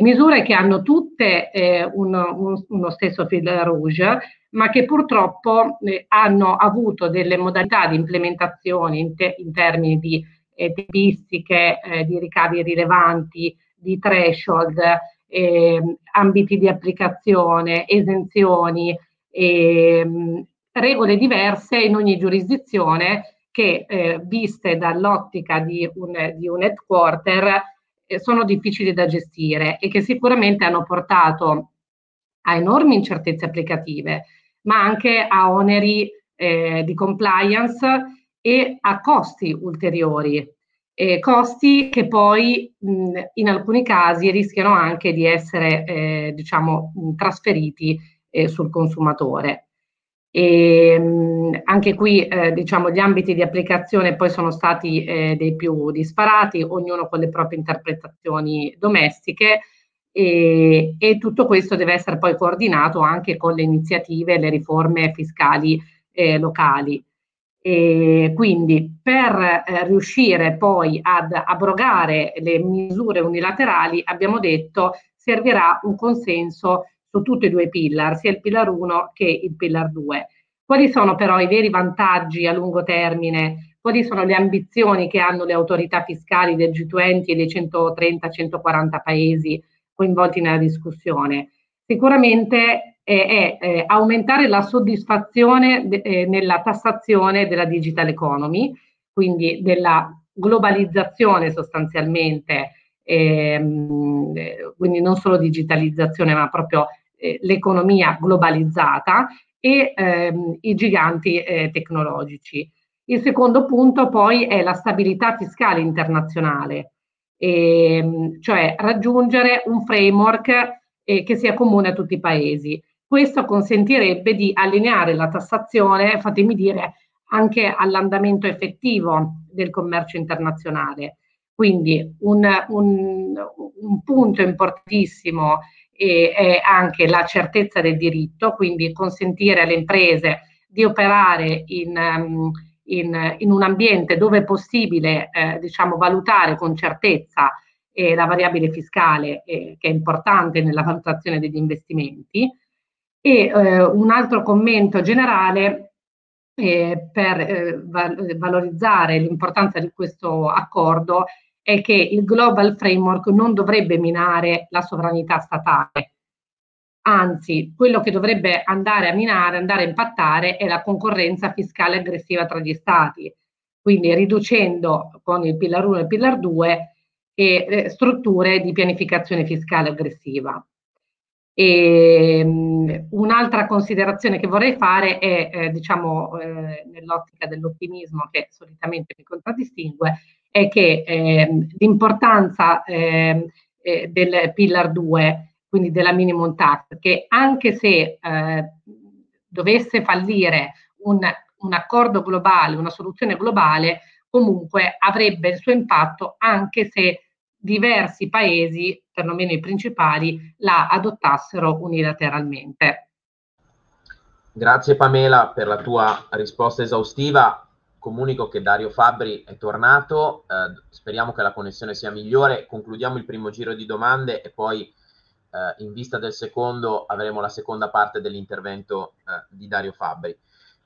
Misure che hanno tutte eh, uno, un, uno, stesso fil rouge, ma che purtroppo eh, hanno avuto delle modalità di implementazione in, te, in termini di eh, tempistiche, eh, di ricavi rilevanti, di threshold, ehm, ambiti di applicazione, esenzioni, ehm, regole diverse in ogni giurisdizione che eh, viste dall'ottica di un, di un headquarter eh, sono difficili da gestire e che sicuramente hanno portato a enormi incertezze applicative, ma anche a oneri eh, di compliance e a costi ulteriori, eh, costi che poi mh, in alcuni casi rischiano anche di essere eh, diciamo, trasferiti eh, sul consumatore. E, mh, anche qui eh, diciamo, gli ambiti di applicazione poi sono stati eh, dei più disparati, ognuno con le proprie interpretazioni domestiche e, e, tutto questo deve essere poi coordinato anche con le iniziative e le riforme fiscali eh, locali. E quindi per eh, riuscire poi ad abrogare le misure unilaterali abbiamo detto servirà un consenso su tutti e due i pillar, sia il pillar 1 che il pillar 2. Quali sono però i veri vantaggi a lungo termine? Quali sono le ambizioni che hanno le autorità fiscali del G20 e dei 130-140 paesi coinvolti nella discussione? Sicuramente è, è aumentare la soddisfazione de, eh, nella tassazione della digital economy, quindi della globalizzazione sostanzialmente, ehm, quindi non solo digitalizzazione ma proprio eh, l'economia globalizzata e ehm, i giganti eh, tecnologici. Il secondo punto poi è la stabilità fiscale internazionale, ehm, cioè raggiungere un framework eh, che sia comune a tutti i paesi. Questo consentirebbe di allineare la tassazione, fatemi dire, anche all'andamento effettivo del commercio internazionale. Quindi un, un, un punto importantissimo eh, è anche la certezza del diritto, quindi consentire alle imprese di operare in, in, in un ambiente dove è possibile eh, diciamo, valutare con certezza eh, la variabile fiscale, che è importante nella valutazione degli investimenti e eh, un altro commento generale eh, per eh, val- valorizzare l'importanza di questo accordo è che il Global Framework non dovrebbe minare la sovranità statale. Anzi, quello che dovrebbe andare a minare, andare a impattare è la concorrenza fiscale aggressiva tra gli stati, quindi riducendo con il Pillar 1 e il Pillar 2 e eh, strutture di pianificazione fiscale aggressiva. E, um, un'altra considerazione che vorrei fare è, eh, diciamo, eh, nell'ottica dell'ottimismo che solitamente mi contraddistingue, è che eh, l'importanza ehm, eh, del Pillar 2, quindi della minimum tax, che anche se eh, dovesse fallire un, un accordo globale, una soluzione globale, comunque avrebbe il suo impatto anche se diversi paesi, perlomeno i principali, la adottassero unilateralmente. Grazie Pamela per la tua risposta esaustiva. Comunico che Dario Fabbri è tornato, eh, speriamo che la connessione sia migliore. Concludiamo il primo giro di domande e poi eh, in vista del secondo avremo la seconda parte dell'intervento eh, di Dario Fabbri.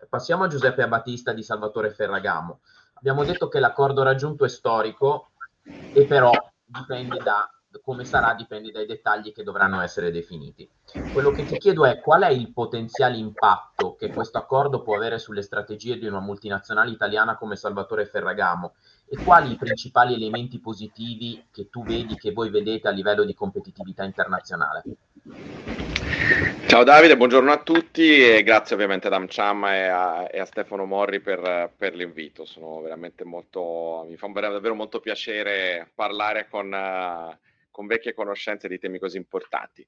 Passiamo a Giuseppe Battista di Salvatore Ferragamo. Abbiamo detto che l'accordo raggiunto è storico e però dipende da come sarà dipende dai dettagli che dovranno essere definiti. Quello che ti chiedo è qual è il potenziale impatto che questo accordo può avere sulle strategie di una multinazionale italiana come Salvatore Ferragamo e quali i principali elementi positivi che tu vedi, che voi vedete a livello di competitività internazionale. Ciao Davide, buongiorno a tutti e grazie ovviamente ad Amcham e a, e a Stefano Morri per, per, l'invito. Molto, mi fa davvero molto piacere parlare con, uh, con vecchie conoscenze di temi così importanti.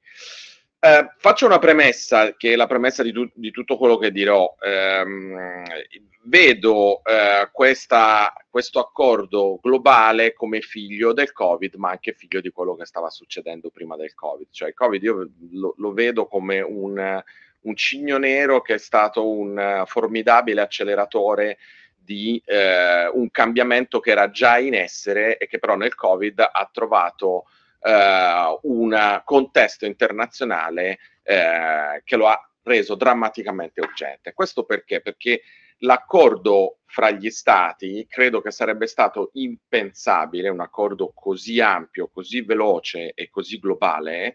Eh, faccio una premessa, che è la premessa di, tu- di tutto quello che dirò. Eh, vedo eh, questa, questo accordo globale come figlio del Covid, ma anche figlio di quello che stava succedendo prima del Covid. Cioè il Covid io lo, lo vedo come un, un, cigno nero che è stato un formidabile acceleratore di eh, un cambiamento che era già in essere e che però nel Covid ha trovato eh, un contesto internazionale eh, che lo ha reso drammaticamente urgente. Questo perché? Perché l'accordo fra gli stati credo che sarebbe stato impensabile, un accordo così ampio, così veloce e così globale,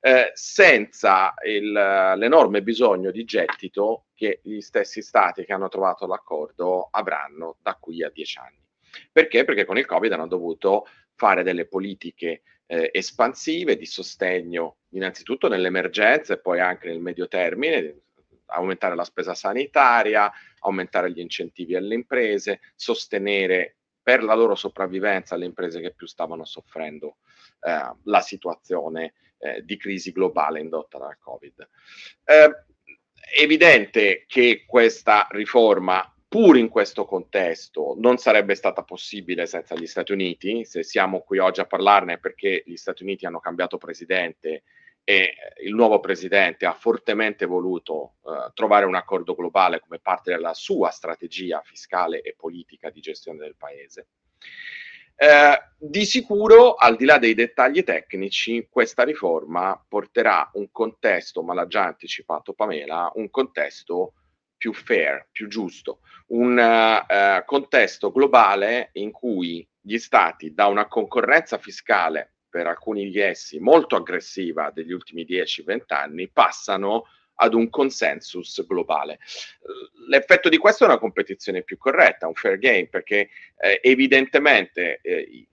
eh, senza il, l'enorme bisogno di gettito che gli stessi stati che hanno trovato l'accordo avranno da qui a dieci anni. Perché? Perché con il Covid hanno dovuto fare delle politiche eh, espansive di sostegno innanzitutto nell'emergenza e poi anche nel medio termine, aumentare la spesa sanitaria, aumentare gli incentivi alle imprese, sostenere per la loro sopravvivenza le imprese che più stavano soffrendo eh, la situazione eh, di crisi globale indotta dal Covid. Eh, evidente che questa riforma pur in questo contesto non sarebbe stata possibile senza gli Stati Uniti. Se siamo qui oggi a parlarne perché gli Stati Uniti hanno cambiato presidente e il nuovo presidente ha fortemente voluto uh, trovare un accordo globale come parte della sua strategia fiscale e politica di gestione del paese. Eh, di sicuro, al di là dei dettagli tecnici, questa riforma porterà un contesto, ma l'ha già anticipato Pamela, un contesto più fair, più giusto, un uh, contesto globale in cui gli stati da una concorrenza fiscale per alcuni di essi molto aggressiva degli ultimi 10-20 anni passano ad un consensus globale. L'effetto di questo è una competizione più corretta, un fair game, perché eh, evidentemente eh,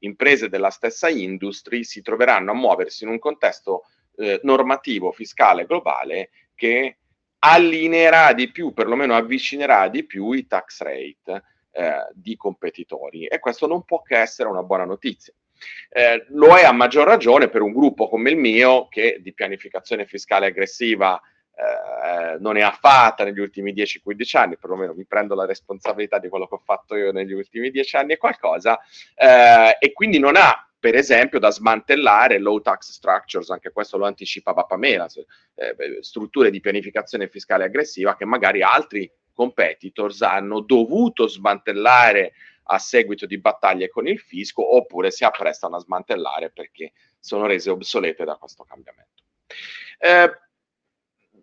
imprese della stessa industry si troveranno a muoversi in un contesto eh, normativo fiscale globale che allineerà di più, perlomeno avvicinerà di più i tax rate eh, di competitori e questo non può che essere una buona notizia. Eh, lo è a maggior ragione per un gruppo come il mio che di pianificazione fiscale aggressiva eh, non ne ha fatta negli ultimi 10-15 anni, perlomeno mi prendo la responsabilità di quello che ho fatto io negli ultimi 10 anni e qualcosa, eh, e quindi non ha per esempio da smantellare low tax structures, anche questo lo anticipava Pamela, eh, strutture di pianificazione fiscale aggressiva che magari altri competitors hanno dovuto smantellare a seguito di battaglie con il fisco oppure si apprestano a smantellare perché sono rese obsolete da questo cambiamento. Eh,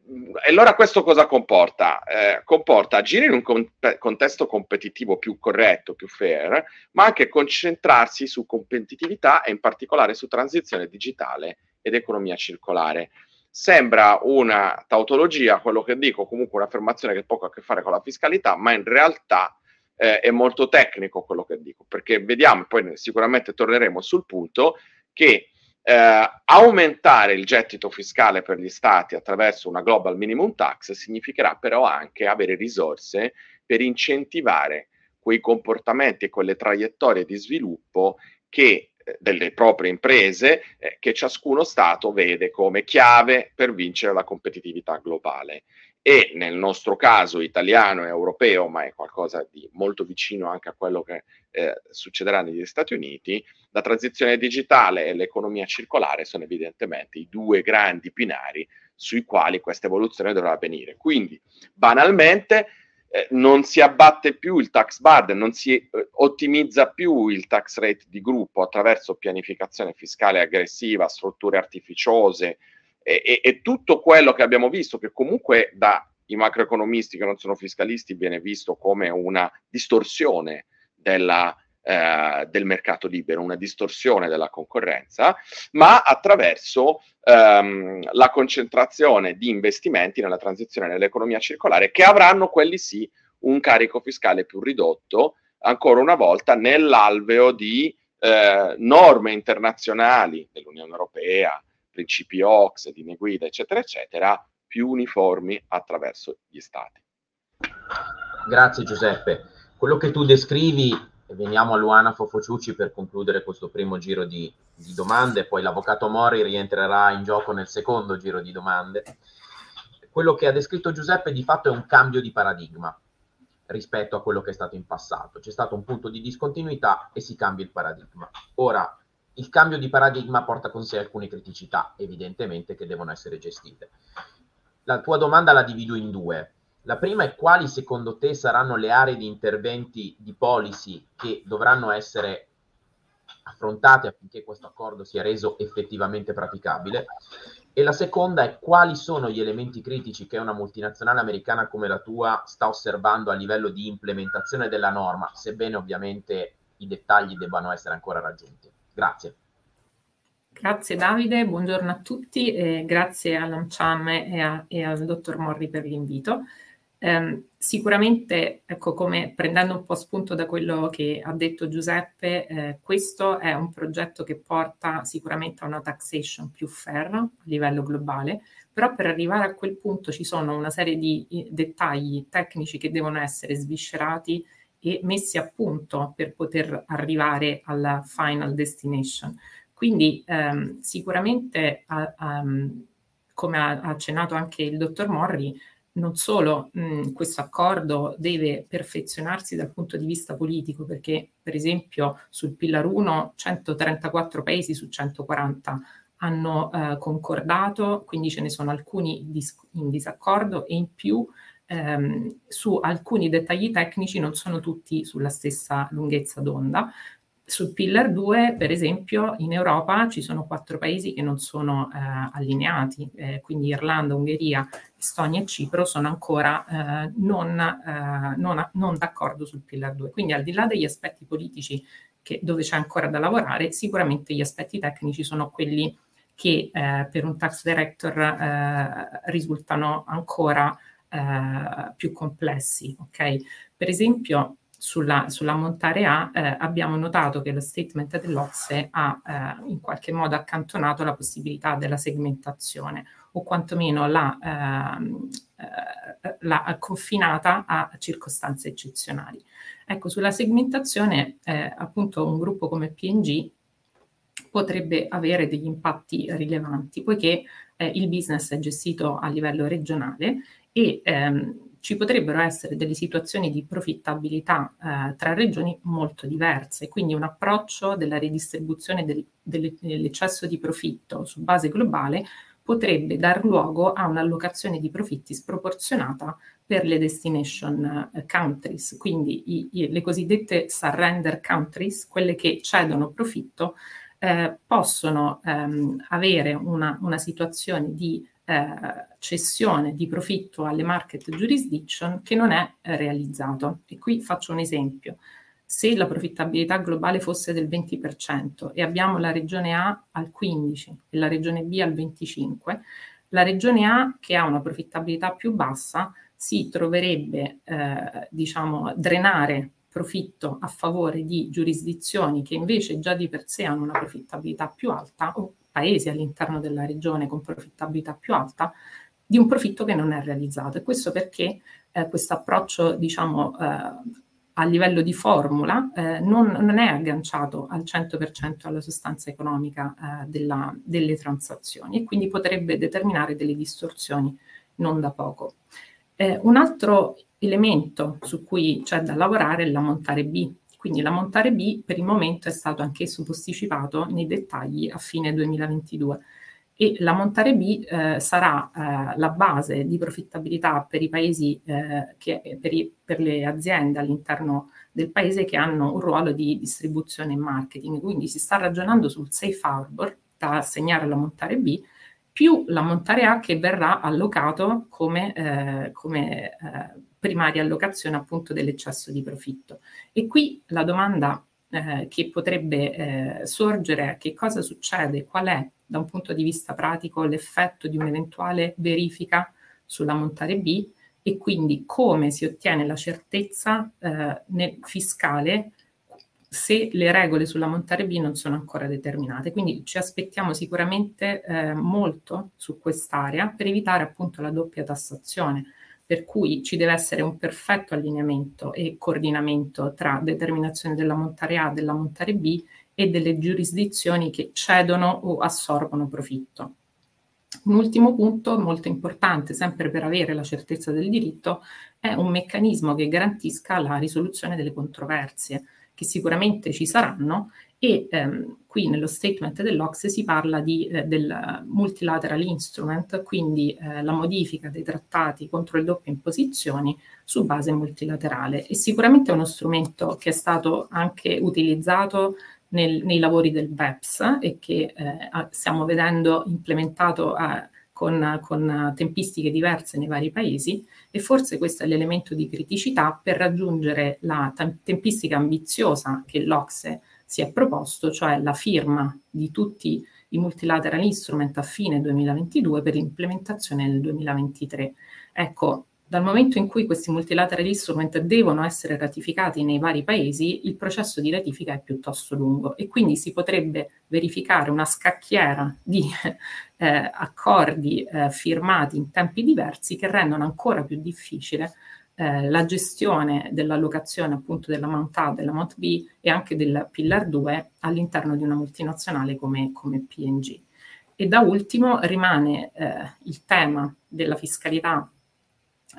e allora questo cosa comporta? Eh, comporta agire in un con- contesto competitivo più corretto, più fair, ma anche concentrarsi su competitività e in particolare su transizione digitale ed economia circolare. Sembra una tautologia quello che dico, comunque un'affermazione che ha poco a che fare con la fiscalità, ma in realtà eh, è molto tecnico quello che dico, perché vediamo, poi sicuramente torneremo sul punto, che eh, aumentare il gettito fiscale per gli stati attraverso una global minimum tax significherà però anche avere risorse per incentivare quei comportamenti e quelle traiettorie di sviluppo che eh, delle proprie imprese eh, che ciascuno Stato vede come chiave per vincere la competitività globale e nel nostro caso italiano e europeo, ma è qualcosa di molto vicino anche a quello che eh, succederà negli Stati Uniti, la transizione digitale e l'economia circolare sono evidentemente i due grandi binari sui quali questa evoluzione dovrà avvenire. Quindi, banalmente, eh, non si abbatte più il tax burden, non si eh, ottimizza più il tax rate di gruppo attraverso pianificazione fiscale aggressiva, strutture artificiose, e, e, e tutto quello che abbiamo visto, che comunque dai macroeconomisti che non sono fiscalisti viene visto come una distorsione della, eh, del mercato libero, una distorsione della concorrenza, ma attraverso ehm, la concentrazione di investimenti nella transizione nell'economia circolare che avranno quelli sì un carico fiscale più ridotto, ancora una volta nell'alveo di eh, norme internazionali dell'Unione Europea, principi OX, linee guida, eccetera, eccetera, più uniformi attraverso gli stati. Grazie Giuseppe. Quello che tu descrivi e veniamo a Luana Fofociucci per concludere questo primo giro di, di domande, poi l'avvocato Mori rientrerà in gioco nel secondo giro di domande. Quello che ha descritto Giuseppe di fatto è un cambio di paradigma rispetto a quello che è stato in passato. C'è stato un punto di discontinuità e si cambia il paradigma. Ora, il cambio di paradigma porta con sé alcune criticità, evidentemente, che devono essere gestite. La tua domanda la divido in due. La prima è quali secondo te saranno le aree di interventi di policy che dovranno essere affrontate affinché questo accordo sia reso effettivamente praticabile e la seconda è quali sono gli elementi critici che una multinazionale americana come la tua sta osservando a livello di implementazione della norma, sebbene ovviamente i dettagli debbano essere ancora raggiunti. Grazie. Grazie Davide, buongiorno a tutti e grazie all'AMCHAM e, e al dottor Morri per l'invito. Eh, sicuramente, ecco, come prendendo un po' spunto da quello che ha detto Giuseppe, eh, questo è un progetto che porta sicuramente a una taxation più fair a livello globale, però per arrivare a quel punto ci sono una serie di dettagli tecnici che devono essere sviscerati e messi a punto per poter arrivare alla final destination. Quindi ehm, sicuramente, a, a, come ha accennato anche il dottor Morri, non solo mh, questo accordo deve perfezionarsi dal punto di vista politico, perché per esempio sul Pillar 1 134 paesi su 140 hanno eh, concordato, quindi ce ne sono alcuni dis- in disaccordo e in più ehm, su alcuni dettagli tecnici non sono tutti sulla stessa lunghezza d'onda, sul Pillar 2, per esempio, in Europa ci sono quattro paesi che non sono eh, allineati, eh, quindi Irlanda, Ungheria, Estonia e Cipro sono ancora eh, non, eh, non, non, d'accordo sul Pillar 2. Quindi al di là degli aspetti politici che, dove c'è ancora da lavorare, sicuramente gli aspetti tecnici sono quelli che eh, per un tax director eh, risultano ancora più complessi. Okay? Per esempio, sulla, sulla Montare A eh, abbiamo notato che lo statement dell'Ocse ha eh, in qualche modo accantonato la possibilità della segmentazione o quantomeno l'ha, ehm, eh, l'ha confinata a circostanze eccezionali. Ecco, sulla segmentazione eh, appunto un gruppo come PNG potrebbe avere degli impatti rilevanti poiché eh, il business è gestito a livello regionale e ehm, ci potrebbero essere delle situazioni di profittabilità eh, tra regioni molto diverse, quindi un approccio della ridistribuzione del, dell'eccesso di profitto su base globale potrebbe dar luogo a un'allocazione di profitti sproporzionata per le destination eh, countries, quindi i, i, le cosiddette surrender countries, quelle che cedono profitto, eh, possono ehm, avere una, una situazione di eh, cessione di profitto alle market jurisdiction che non è eh, realizzato. E qui faccio un esempio. Se la profittabilità globale fosse del 20% e abbiamo la regione A al 15% e la regione B al 25%, la regione A che ha una profittabilità più bassa si troverebbe, eh, diciamo, drenare profitto a favore di giurisdizioni che invece già di per sé hanno una profittabilità più alta o paesi all'interno della regione con profittabilità più alta, di un profitto che non è realizzato. E questo perché eh, questo approccio, diciamo, eh, a livello di formula eh, non, non, è agganciato al 100% alla sostanza economica eh, della, delle transazioni e quindi potrebbe determinare delle distorsioni non da poco. Eh, un altro elemento su cui c'è da lavorare è la montare B, quindi la Montare B per il momento è stato anch'esso posticipato nei dettagli a fine 2022 e la Montare B eh, sarà eh, la base di profittabilità per i paesi, eh, che, per, i, per, le aziende all'interno del paese che hanno un ruolo di distribuzione e marketing. Quindi si sta ragionando sul safe harbor da assegnare alla Montare B più la Montare A che verrà allocato come, eh, come eh, primaria allocazione appunto dell'eccesso di profitto. E qui la domanda eh, che potrebbe eh, sorgere è che cosa succede, qual è da un punto di vista pratico l'effetto di un'eventuale verifica sulla montare B e quindi come si ottiene la certezza eh, nel fiscale se le regole sulla montare B non sono ancora determinate. Quindi ci aspettiamo sicuramente eh, molto su quest'area per evitare appunto la doppia tassazione per cui ci deve essere un perfetto allineamento e coordinamento tra determinazione della montare A, della montare B e delle giurisdizioni che cedono o assorbono profitto. Un ultimo punto molto importante, sempre per avere la certezza del diritto, è un meccanismo che garantisca la risoluzione delle controversie, che sicuramente ci saranno e ehm, qui nello statement dell'Ocse si parla di, eh, del multilateral instrument, quindi eh, la modifica dei trattati contro le doppie imposizioni su base multilaterale. E sicuramente è uno strumento che è stato anche utilizzato nel, nei lavori del BEPS e che eh, stiamo vedendo implementato eh, con, con, tempistiche diverse nei vari paesi. E forse questo è l'elemento di criticità per raggiungere la tempistica ambiziosa che l'Ocse si è proposto, cioè la firma di tutti i multilateral instrument a fine 2022 per l'implementazione nel 2023. Ecco, dal momento in cui questi multilateral instrument devono essere ratificati nei vari paesi, il processo di ratifica è piuttosto lungo e quindi si potrebbe verificare una scacchiera di eh, accordi eh, firmati in tempi diversi che rendono ancora più difficile eh, la gestione dell'allocazione appunto della Mount A, della Mount B e anche del Pillar 2 all'interno di una multinazionale come, come PNG. E da ultimo rimane eh, il tema della fiscalità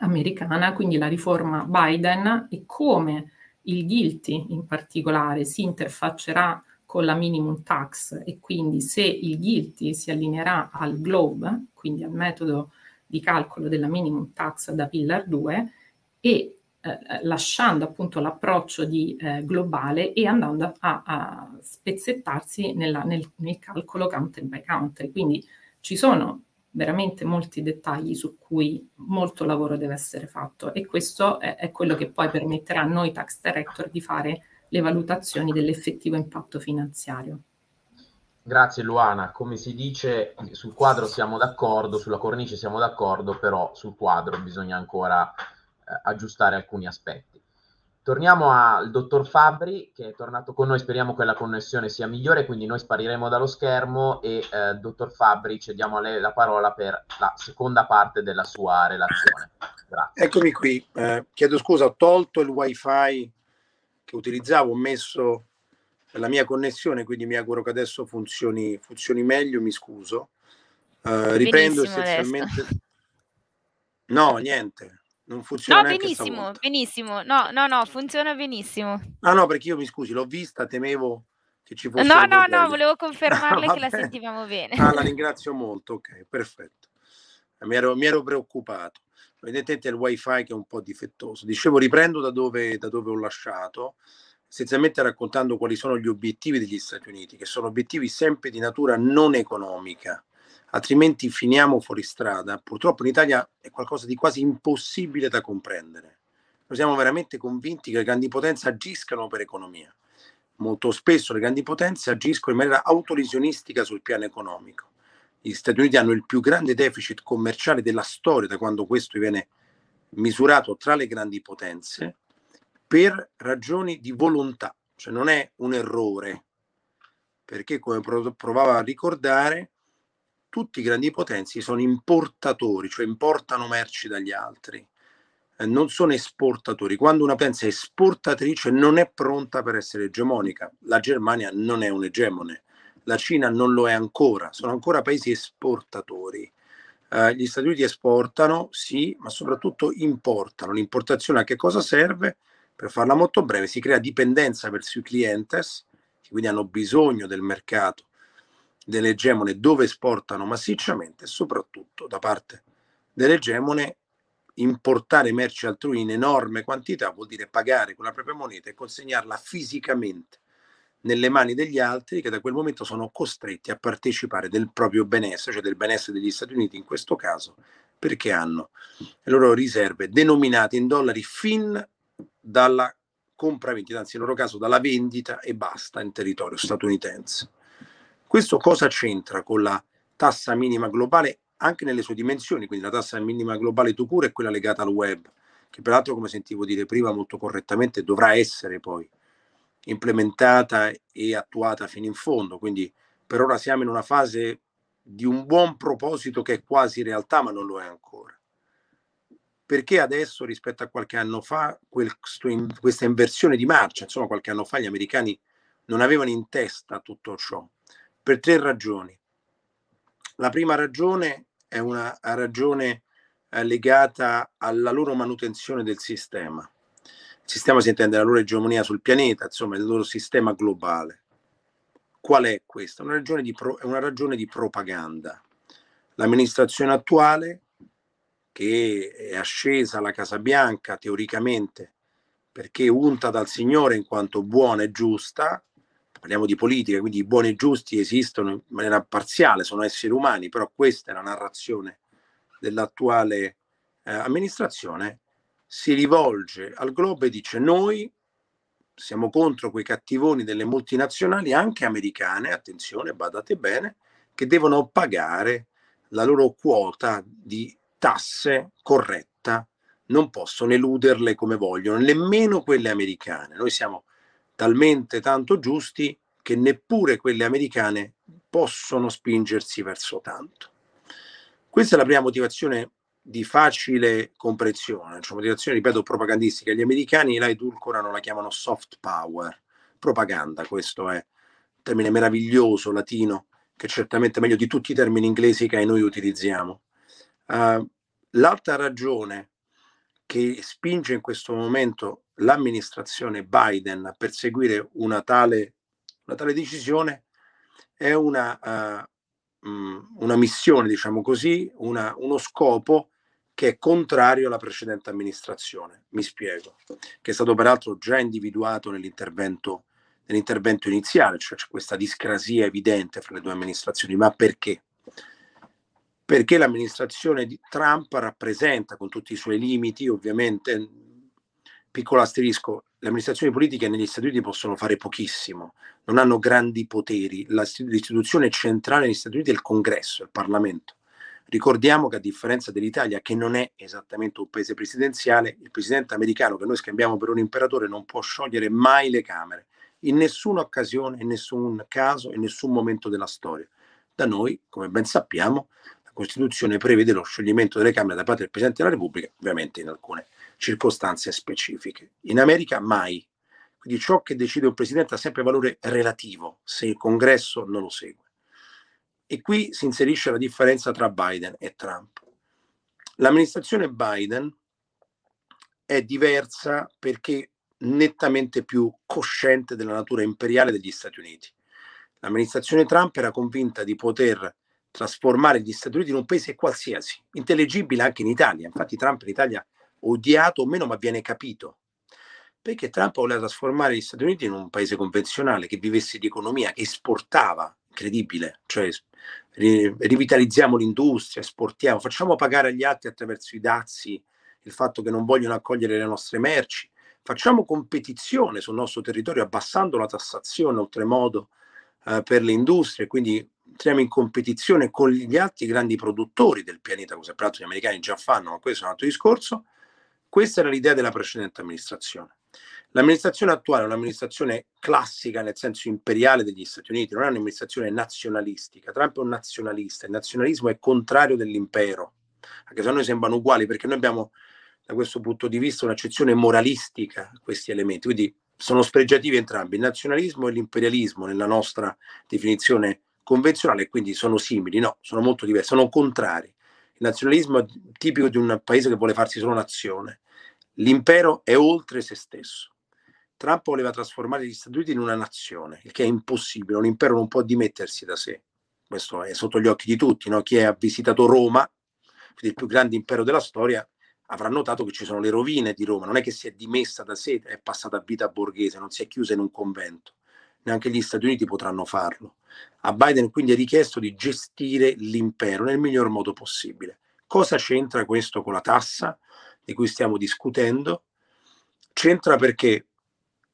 americana, quindi la riforma Biden e come il guilty in particolare si interfaccerà con la minimum tax e quindi se il guilty si allineerà al GLOBE, quindi al metodo di calcolo della minimum tax da Pillar 2, e eh, lasciando appunto l'approccio di eh, globale e andando a, a spezzettarsi nella, nel, nel, calcolo country by country. Quindi ci sono veramente molti dettagli su cui molto lavoro deve essere fatto e questo è, è quello che poi permetterà a noi tax director di fare le valutazioni dell'effettivo impatto finanziario. Grazie Luana, come si dice sul quadro siamo d'accordo, sulla cornice siamo d'accordo, però sul quadro bisogna ancora aggiustare alcuni aspetti. Torniamo al dottor Fabri che è tornato con noi, speriamo che la connessione sia migliore, quindi noi spariremo dallo schermo e eh, dottor Fabri cediamo a lei la parola per la seconda parte della sua relazione. Grazie. Eccomi qui, eh, chiedo scusa, ho tolto il wifi che utilizzavo, ho messo la mia connessione, quindi mi auguro che adesso funzioni, funzioni meglio, mi scuso. Uh, riprendo essenzialmente... Adesso. No, niente, non funziona. No, benissimo, benissimo. No, no, no, funziona benissimo. Ah, no, perché io mi scusi, l'ho vista, temevo che ci fosse. No, no, no, volevo confermarle ah, che la sentivamo bene. Ah, la ringrazio molto, ok, perfetto. Mi ero, mi ero preoccupato. Evidentemente è il wifi che è un po' difettoso. Dicevo, riprendo da dove, da dove ho lasciato, essenzialmente raccontando quali sono gli obiettivi degli Stati Uniti, che sono obiettivi sempre di natura non economica altrimenti finiamo fuori strada. Purtroppo in Italia è qualcosa di quasi impossibile da comprendere. Noi siamo veramente convinti che le grandi potenze agiscano per economia. Molto spesso le grandi potenze agiscono in maniera autolesionistica sul piano economico. Gli Stati Uniti hanno il più grande deficit commerciale della storia da quando questo viene misurato tra le grandi potenze per ragioni di volontà, cioè non è un errore, perché come provava a ricordare, tutti i grandi potenzi sono importatori, cioè importano merci dagli altri, eh, non sono esportatori. Quando una potenza è esportatrice non è pronta per essere egemonica. La Germania non è un egemone, la Cina non lo è ancora, sono ancora paesi esportatori. Uh, gli Stati Uniti esportano, sì, ma soprattutto importano. L'importazione a che cosa serve? Per farla molto breve, si crea dipendenza verso i clientes, che quindi hanno bisogno del mercato dell'egemone dove esportano massicciamente soprattutto da parte dell'egemone importare merci altrui in enorme quantità vuol dire pagare con la propria moneta e consegnarla fisicamente nelle mani degli altri che da quel momento sono costretti a partecipare del proprio benessere, cioè del benessere degli Stati Uniti in questo caso, perché hanno le loro riserve denominate in dollari fin dalla compravendita, anzi nel loro caso dalla vendita e basta in territorio statunitense. Questo cosa c'entra con la tassa minima globale anche nelle sue dimensioni, quindi la tassa minima globale to cure è quella legata al web, che peraltro, come sentivo dire prima molto correttamente, dovrà essere poi implementata e attuata fino in fondo. Quindi per ora siamo in una fase di un buon proposito che è quasi realtà, ma non lo è ancora. perché adesso rispetto a qualche anno fa quel, questa inversione di marcia, insomma qualche anno fa gli americani non avevano in testa tutto ciò, per tre ragioni. La prima ragione è una ragione eh, legata alla loro manutenzione del sistema. Il sistema si intende la loro egemonia sul pianeta, insomma il loro sistema globale. Qual è questa? Una ragione di, pro, è una ragione di propaganda. L'amministrazione attuale che è ascesa alla Casa Bianca teoricamente perché unta dal Signore in quanto buona e giusta, parliamo di politica, quindi i buoni e giusti esistono in maniera parziale, sono esseri umani, però questa è la narrazione dell'attuale eh, amministrazione, si rivolge al globo e dice noi siamo contro quei cattivoni delle multinazionali, anche americane, attenzione, badate bene, che devono pagare la loro quota di tasse corretta, non possono eluderle come vogliono, nemmeno quelle americane. Noi siamo talmente tanto giusti che neppure quelle americane possono spingersi verso tanto. Questa è la prima motivazione di facile comprensione, cioè motivazione, ripeto, propagandistica. Gli americani la edulcorano, la chiamano soft power, propaganda, questo è un termine meraviglioso latino che certamente è meglio di tutti i termini inglesi che noi utilizziamo. Uh, l'altra ragione che spinge in questo momento l'amministrazione Biden a perseguire una tale, una tale decisione è una, uh, una missione, diciamo così, una, uno scopo che è contrario alla precedente amministrazione. Mi spiego, che è stato peraltro già individuato nell'intervento, nell'intervento iniziale, cioè c'è questa discrasia evidente fra le due amministrazioni. Ma perché? perché l'amministrazione di Trump rappresenta, con tutti i suoi limiti, ovviamente, piccolo asterisco, le amministrazioni politiche negli Stati Uniti possono fare pochissimo, non hanno grandi poteri. l'istituzione centrale negli Stati Uniti è il Congresso, il Parlamento. Ricordiamo che a differenza dell'Italia, che non è esattamente un paese presidenziale, il presidente americano che noi scambiamo per un imperatore non può sciogliere mai le Camere, in nessuna occasione, in nessun caso, in nessun momento della storia. Da noi, come ben sappiamo, Costituzione prevede lo scioglimento delle Camere da parte del Presidente della Repubblica, ovviamente in alcune circostanze specifiche. In America mai. Quindi ciò che decide un Presidente ha sempre valore relativo se il Congresso non lo segue. E qui si inserisce la differenza tra Biden e Trump. L'amministrazione Biden è diversa perché nettamente più cosciente della natura imperiale degli Stati Uniti. L'amministrazione Trump era convinta di poter trasformare gli Stati Uniti in un paese qualsiasi, intellegibile anche in Italia. Infatti Trump in Italia odiato o meno, ma viene capito. Perché Trump voleva trasformare gli Stati Uniti in un paese convenzionale che vivesse di economia, che esportava, incredibile, cioè rivitalizziamo l'industria, esportiamo, facciamo pagare agli altri attraverso i dazi il fatto che non vogliono accogliere le nostre merci, facciamo competizione sul nostro territorio abbassando la tassazione oltremodo eh, per le industrie, quindi entriamo in competizione con gli altri grandi produttori del pianeta, cosa peraltro gli americani già fanno, ma questo è un altro discorso. Questa era l'idea della precedente amministrazione. L'amministrazione attuale è un'amministrazione classica nel senso imperiale degli Stati Uniti, non è un'amministrazione nazionalistica. Trump è un nazionalista, il nazionalismo è contrario dell'impero, anche se a noi sembrano uguali, perché noi abbiamo da questo punto di vista un'accezione moralistica a questi elementi, quindi sono spregiativi entrambi, il nazionalismo e l'imperialismo nella nostra definizione convenzionale quindi sono simili, no, sono molto diversi, sono contrari. Il nazionalismo è tipico di un paese che vuole farsi solo nazione. L'impero è oltre se stesso. Trump voleva trasformare gli Stati Uniti in una nazione, il che è impossibile, un impero non può dimettersi da sé. Questo è sotto gli occhi di tutti, no? chi ha visitato Roma, il più grande impero della storia, avrà notato che ci sono le rovine di Roma, non è che si è dimessa da sé, è passata a vita borghese, non si è chiusa in un convento neanche gli Stati Uniti potranno farlo. A Biden quindi è richiesto di gestire l'impero nel miglior modo possibile. Cosa c'entra questo con la tassa di cui stiamo discutendo? C'entra perché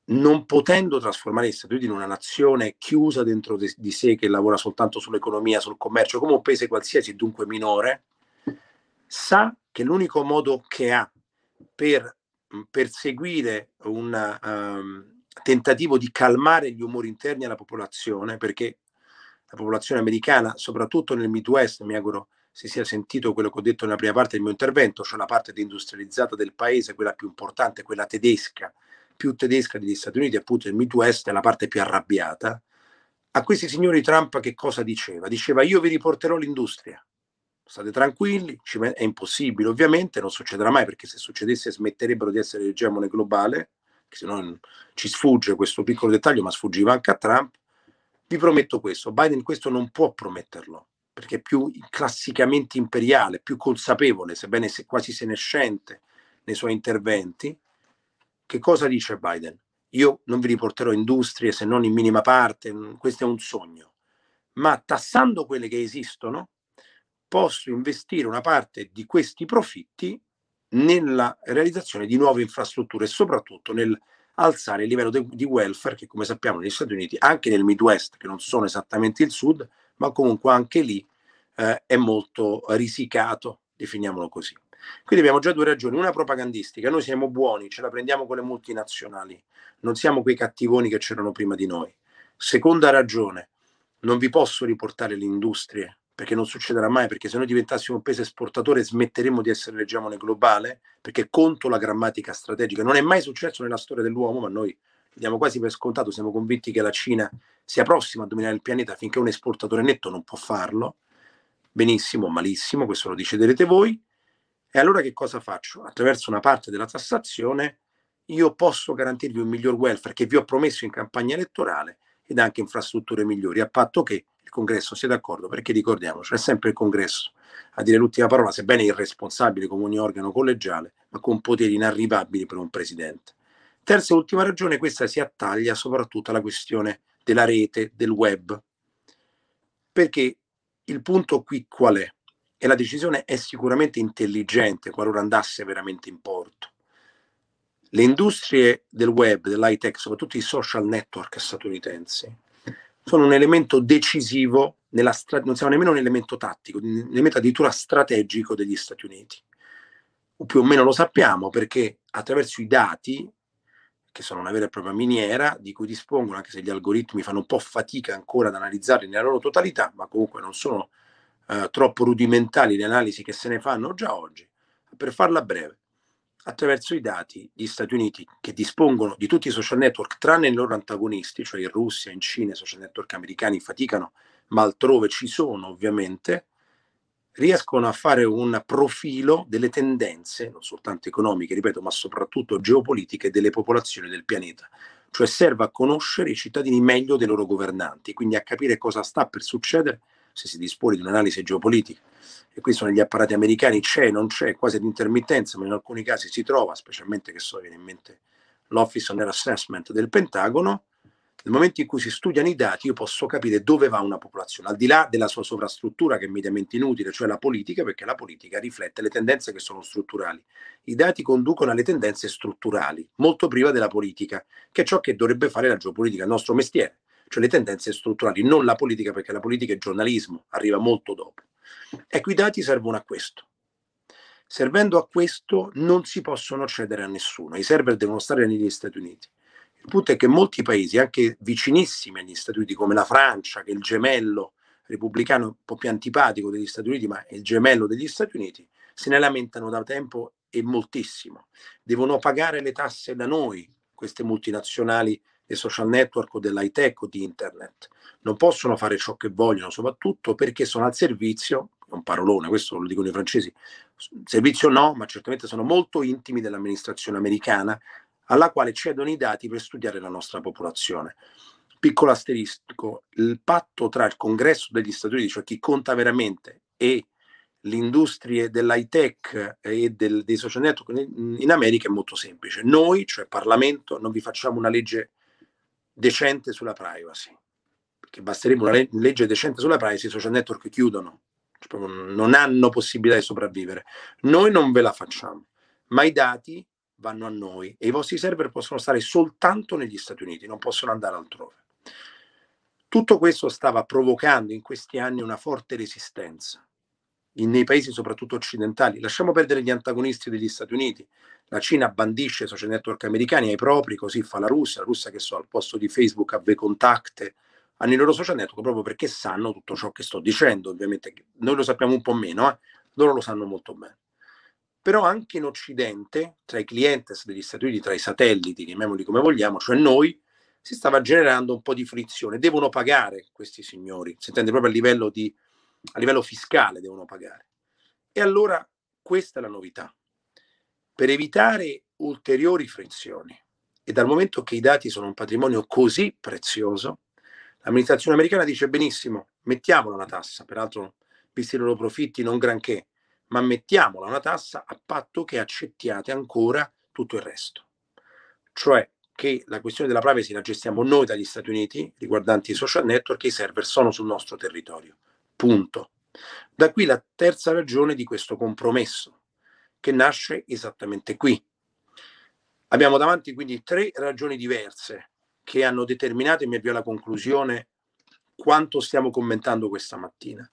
non potendo trasformare gli Stati Uniti in una nazione chiusa dentro di sé che lavora soltanto sull'economia, sul commercio, come un paese qualsiasi, dunque minore, sa che l'unico modo che ha per perseguire una, um, tentativo di calmare gli umori interni alla popolazione, perché la popolazione americana, soprattutto nel Midwest, mi auguro si sia sentito quello che ho detto nella prima parte del mio intervento, cioè la parte industrializzata del paese, quella più importante, quella tedesca, più tedesca degli Stati Uniti, appunto il Midwest è la parte più arrabbiata. A questi signori Trump che cosa diceva? Diceva io vi riporterò l'industria, state tranquilli, è impossibile ovviamente, non succederà mai perché se succedesse smetterebbero di essere l'egemone globale, se no ci sfugge questo piccolo dettaglio, ma sfuggiva anche a Trump. Vi prometto questo, Biden questo non può prometterlo, perché è più classicamente imperiale, più consapevole, sebbene se quasi senescente nei suoi interventi. Che cosa dice Biden? Io non vi riporterò industrie se non in minima parte, questo è un sogno, ma tassando quelle che esistono, posso investire una parte di questi profitti nella realizzazione di nuove infrastrutture e soprattutto nel alzare il livello de- di welfare che come sappiamo negli Stati Uniti, anche nel Midwest, che non sono esattamente il sud, ma comunque anche lì eh, è molto risicato, definiamolo così. Quindi abbiamo già due ragioni, una propagandistica, noi siamo buoni, ce la prendiamo con le multinazionali, non siamo quei cattivoni che c'erano prima di noi. Seconda ragione, non vi posso riportare le industrie perché non succederà mai, perché se noi diventassimo un paese esportatore smetteremmo di essere l'egemone globale, perché conto la grammatica strategica. Non è mai successo nella storia dell'uomo, ma noi diamo quasi per scontato, siamo convinti che la Cina sia prossima a dominare il pianeta finché un esportatore netto non può farlo. Benissimo, malissimo, questo lo deciderete voi. E allora che cosa faccio? Attraverso una parte della tassazione io posso garantirvi un miglior welfare che vi ho promesso in campagna elettorale ed anche infrastrutture migliori, a patto che il congresso sia d'accordo, perché ricordiamoci, è sempre il congresso a dire l'ultima parola, sebbene irresponsabile come ogni organo collegiale, ma con poteri inarrivabili per un presidente. Terza e ultima ragione, questa si attaglia soprattutto alla questione della rete, del web, perché il punto qui qual è? E la decisione è sicuramente intelligente qualora andasse veramente in porto. Le industrie del web, dell'high tech, soprattutto i social network statunitensi, sono un elemento decisivo, stra- non siamo nemmeno un elemento tattico, un elemento addirittura strategico degli Stati Uniti. O più o meno lo sappiamo perché attraverso i dati che sono una vera e propria miniera di cui dispongono, anche se gli algoritmi fanno un po' fatica ancora ad analizzarli nella loro totalità, ma comunque non sono eh, troppo rudimentali le analisi che se ne fanno già oggi. Per farla breve, attraverso i dati gli Stati Uniti che dispongono di tutti i social network, tranne i loro antagonisti, cioè in Russia, in Cina, i social network americani faticano, ma altrove ci sono ovviamente, riescono a fare un profilo delle tendenze, non soltanto economiche, ripeto, ma soprattutto geopolitiche delle popolazioni del pianeta. Cioè serve a conoscere i cittadini meglio dei loro governanti, quindi a capire cosa sta per succedere se si dispone di un'analisi geopolitica. E qui sono gli apparati americani, c'è, non c'è, quasi ad intermittenza, ma in alcuni casi si trova, specialmente che so, viene in mente l'Office on Air Assessment del Pentagono, nel momento in cui si studiano i dati io posso capire dove va una popolazione, al di là della sua sovrastruttura che è mediamente inutile, cioè la politica, perché la politica riflette le tendenze che sono strutturali. I dati conducono alle tendenze strutturali, molto priva della politica, che è ciò che dovrebbe fare la geopolitica, il nostro mestiere, cioè le tendenze strutturali, non la politica, perché la politica è giornalismo, arriva molto dopo. Ecco, i dati servono a questo. Servendo a questo non si possono cedere a nessuno, i server devono stare negli Stati Uniti. Il punto è che molti paesi, anche vicinissimi agli Stati Uniti, come la Francia, che è il gemello repubblicano un po' più antipatico degli Stati Uniti, ma è il gemello degli Stati Uniti, se ne lamentano da tempo e moltissimo. Devono pagare le tasse da noi, queste multinazionali dei social network o dell'high tech o di internet. Non possono fare ciò che vogliono, soprattutto perché sono al servizio, è un parolone, questo lo dicono i francesi, servizio no, ma certamente sono molto intimi dell'amministrazione americana, alla quale cedono i dati per studiare la nostra popolazione. Piccolo asterisco, il patto tra il congresso degli Stati Uniti, cioè chi conta veramente, e le industrie dell'high tech e del, dei social network in, America è molto semplice. Noi, cioè Parlamento, non vi facciamo una legge decente sulla privacy, perché basterebbe una le- legge decente sulla privacy, i social network chiudono, cioè, non hanno possibilità di sopravvivere. Noi non ve la facciamo, ma i dati vanno a noi e i vostri server possono stare soltanto negli Stati Uniti, non possono andare altrove. Tutto questo stava provocando in questi anni una forte resistenza in, nei paesi soprattutto occidentali. Lasciamo perdere gli antagonisti degli Stati Uniti. La Cina bandisce i social network americani ai propri, così fa la Russia. La Russia che so, al posto di Facebook ha VKontakte hanno i loro social network proprio perché sanno tutto ciò che sto dicendo. Ovviamente noi lo sappiamo un po' meno, eh? loro lo sanno molto bene. Però anche in Occidente, tra i clientes degli Stati Uniti, tra i satelliti, chiamiamoli come vogliamo, cioè noi, si stava generando un po' di frizione. Devono pagare questi signori, si intende proprio a livello, di, a livello fiscale, devono pagare. E allora questa è la novità. Per evitare ulteriori frizioni, e dal momento che i dati sono un patrimonio così prezioso, l'amministrazione americana dice benissimo, mettiamola una tassa, peraltro visti i loro profitti non granché, ma mettiamola una tassa a patto che accettiate ancora tutto il resto. Cioè che la questione della privacy la gestiamo noi dagli Stati Uniti, riguardanti i social network, e i server sono sul nostro territorio. Punto. Da qui la terza ragione di questo compromesso, che nasce esattamente qui. Abbiamo davanti quindi tre ragioni diverse che hanno determinato, e mi avvio alla conclusione, quanto stiamo commentando questa mattina.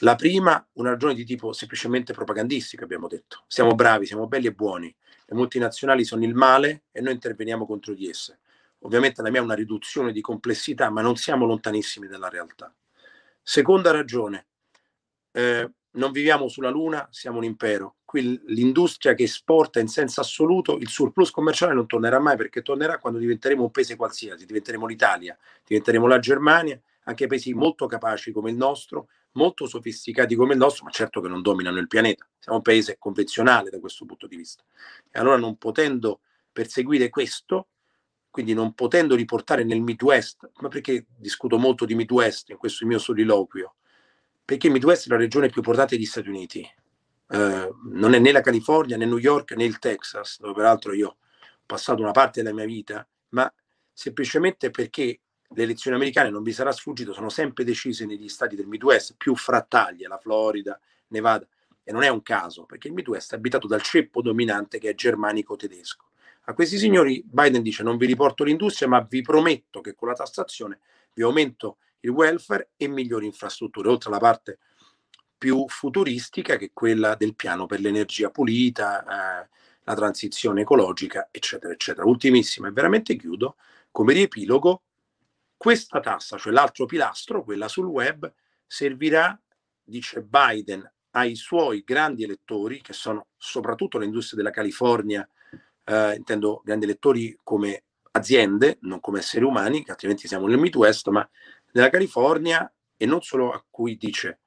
La prima, una ragione di tipo semplicemente propagandistica, abbiamo detto. Siamo bravi, siamo belli e buoni. Le multinazionali sono il male e noi interveniamo contro di esse. Ovviamente la mia è una riduzione di complessità, ma non siamo lontanissimi dalla realtà. Seconda ragione, eh, non viviamo sulla Luna, siamo un impero. Qui l'industria che esporta in senso assoluto, il surplus commerciale non tornerà mai perché tornerà quando diventeremo un paese qualsiasi, diventeremo l'Italia, diventeremo la Germania, anche paesi molto capaci come il nostro, molto sofisticati come il nostro, ma certo che non dominano il pianeta. Siamo un paese convenzionale da questo punto di vista. E allora non potendo perseguire questo, quindi non potendo riportare nel Midwest, ma perché discuto molto di Midwest in questo mio soliloquio, perché Midwest è la regione più portata degli Stati Uniti. Eh, non è né la California, né New York, né il Texas, dove peraltro io ho passato una parte della mia vita, ma semplicemente perché le elezioni americane, non vi sarà sfuggito, sono sempre decise negli stati del Midwest più frattaglie, la Florida, Nevada, e non è un caso, perché il Midwest è abitato dal ceppo dominante che è germanico-tedesco. A questi signori Biden dice non vi riporto l'industria, ma vi prometto che con la tassazione vi aumento il welfare e migliori infrastrutture, oltre alla parte più futuristica che è quella del piano per l'energia pulita, eh, la transizione ecologica, eccetera, eccetera. Ultimissima e veramente chiudo, come riepilogo, questa tassa, cioè l'altro pilastro, quella sul web, servirà, dice Biden, ai suoi grandi elettori, che sono soprattutto l'industria della California, eh, intendo grandi elettori come aziende, non come esseri umani, che altrimenti siamo nel Midwest, ma della California e non solo a cui dice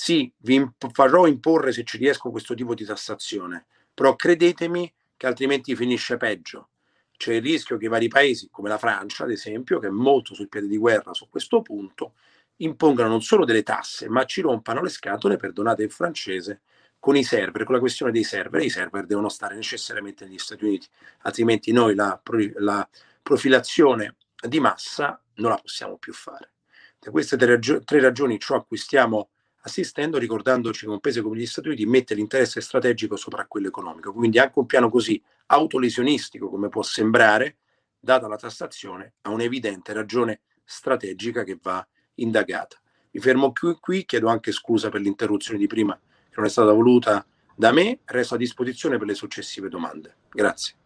sì, vi imp- farò imporre se ci riesco questo tipo di tassazione, però credetemi che altrimenti finisce peggio. C'è il rischio che i vari paesi, come la Francia ad esempio, che è molto sul piede di guerra su questo punto, impongano non solo delle tasse, ma ci rompano le scatole, perdonate il francese, con i server, con la questione dei server. I server devono stare necessariamente negli Stati Uniti, altrimenti noi la, la profilazione di massa non la possiamo più fare. Da queste tre, ragio- tre ragioni ciò a cui stiamo assistendo, ricordandoci che un paese come gli Stati Uniti mette l'interesse strategico sopra quello economico. Quindi anche un piano così autolesionistico come può sembrare, data la tassazione, ha un'evidente ragione strategica che va indagata. Mi fermo qui, chiedo anche scusa per l'interruzione di prima non è stata voluta da me, resto a disposizione per le successive domande. Grazie.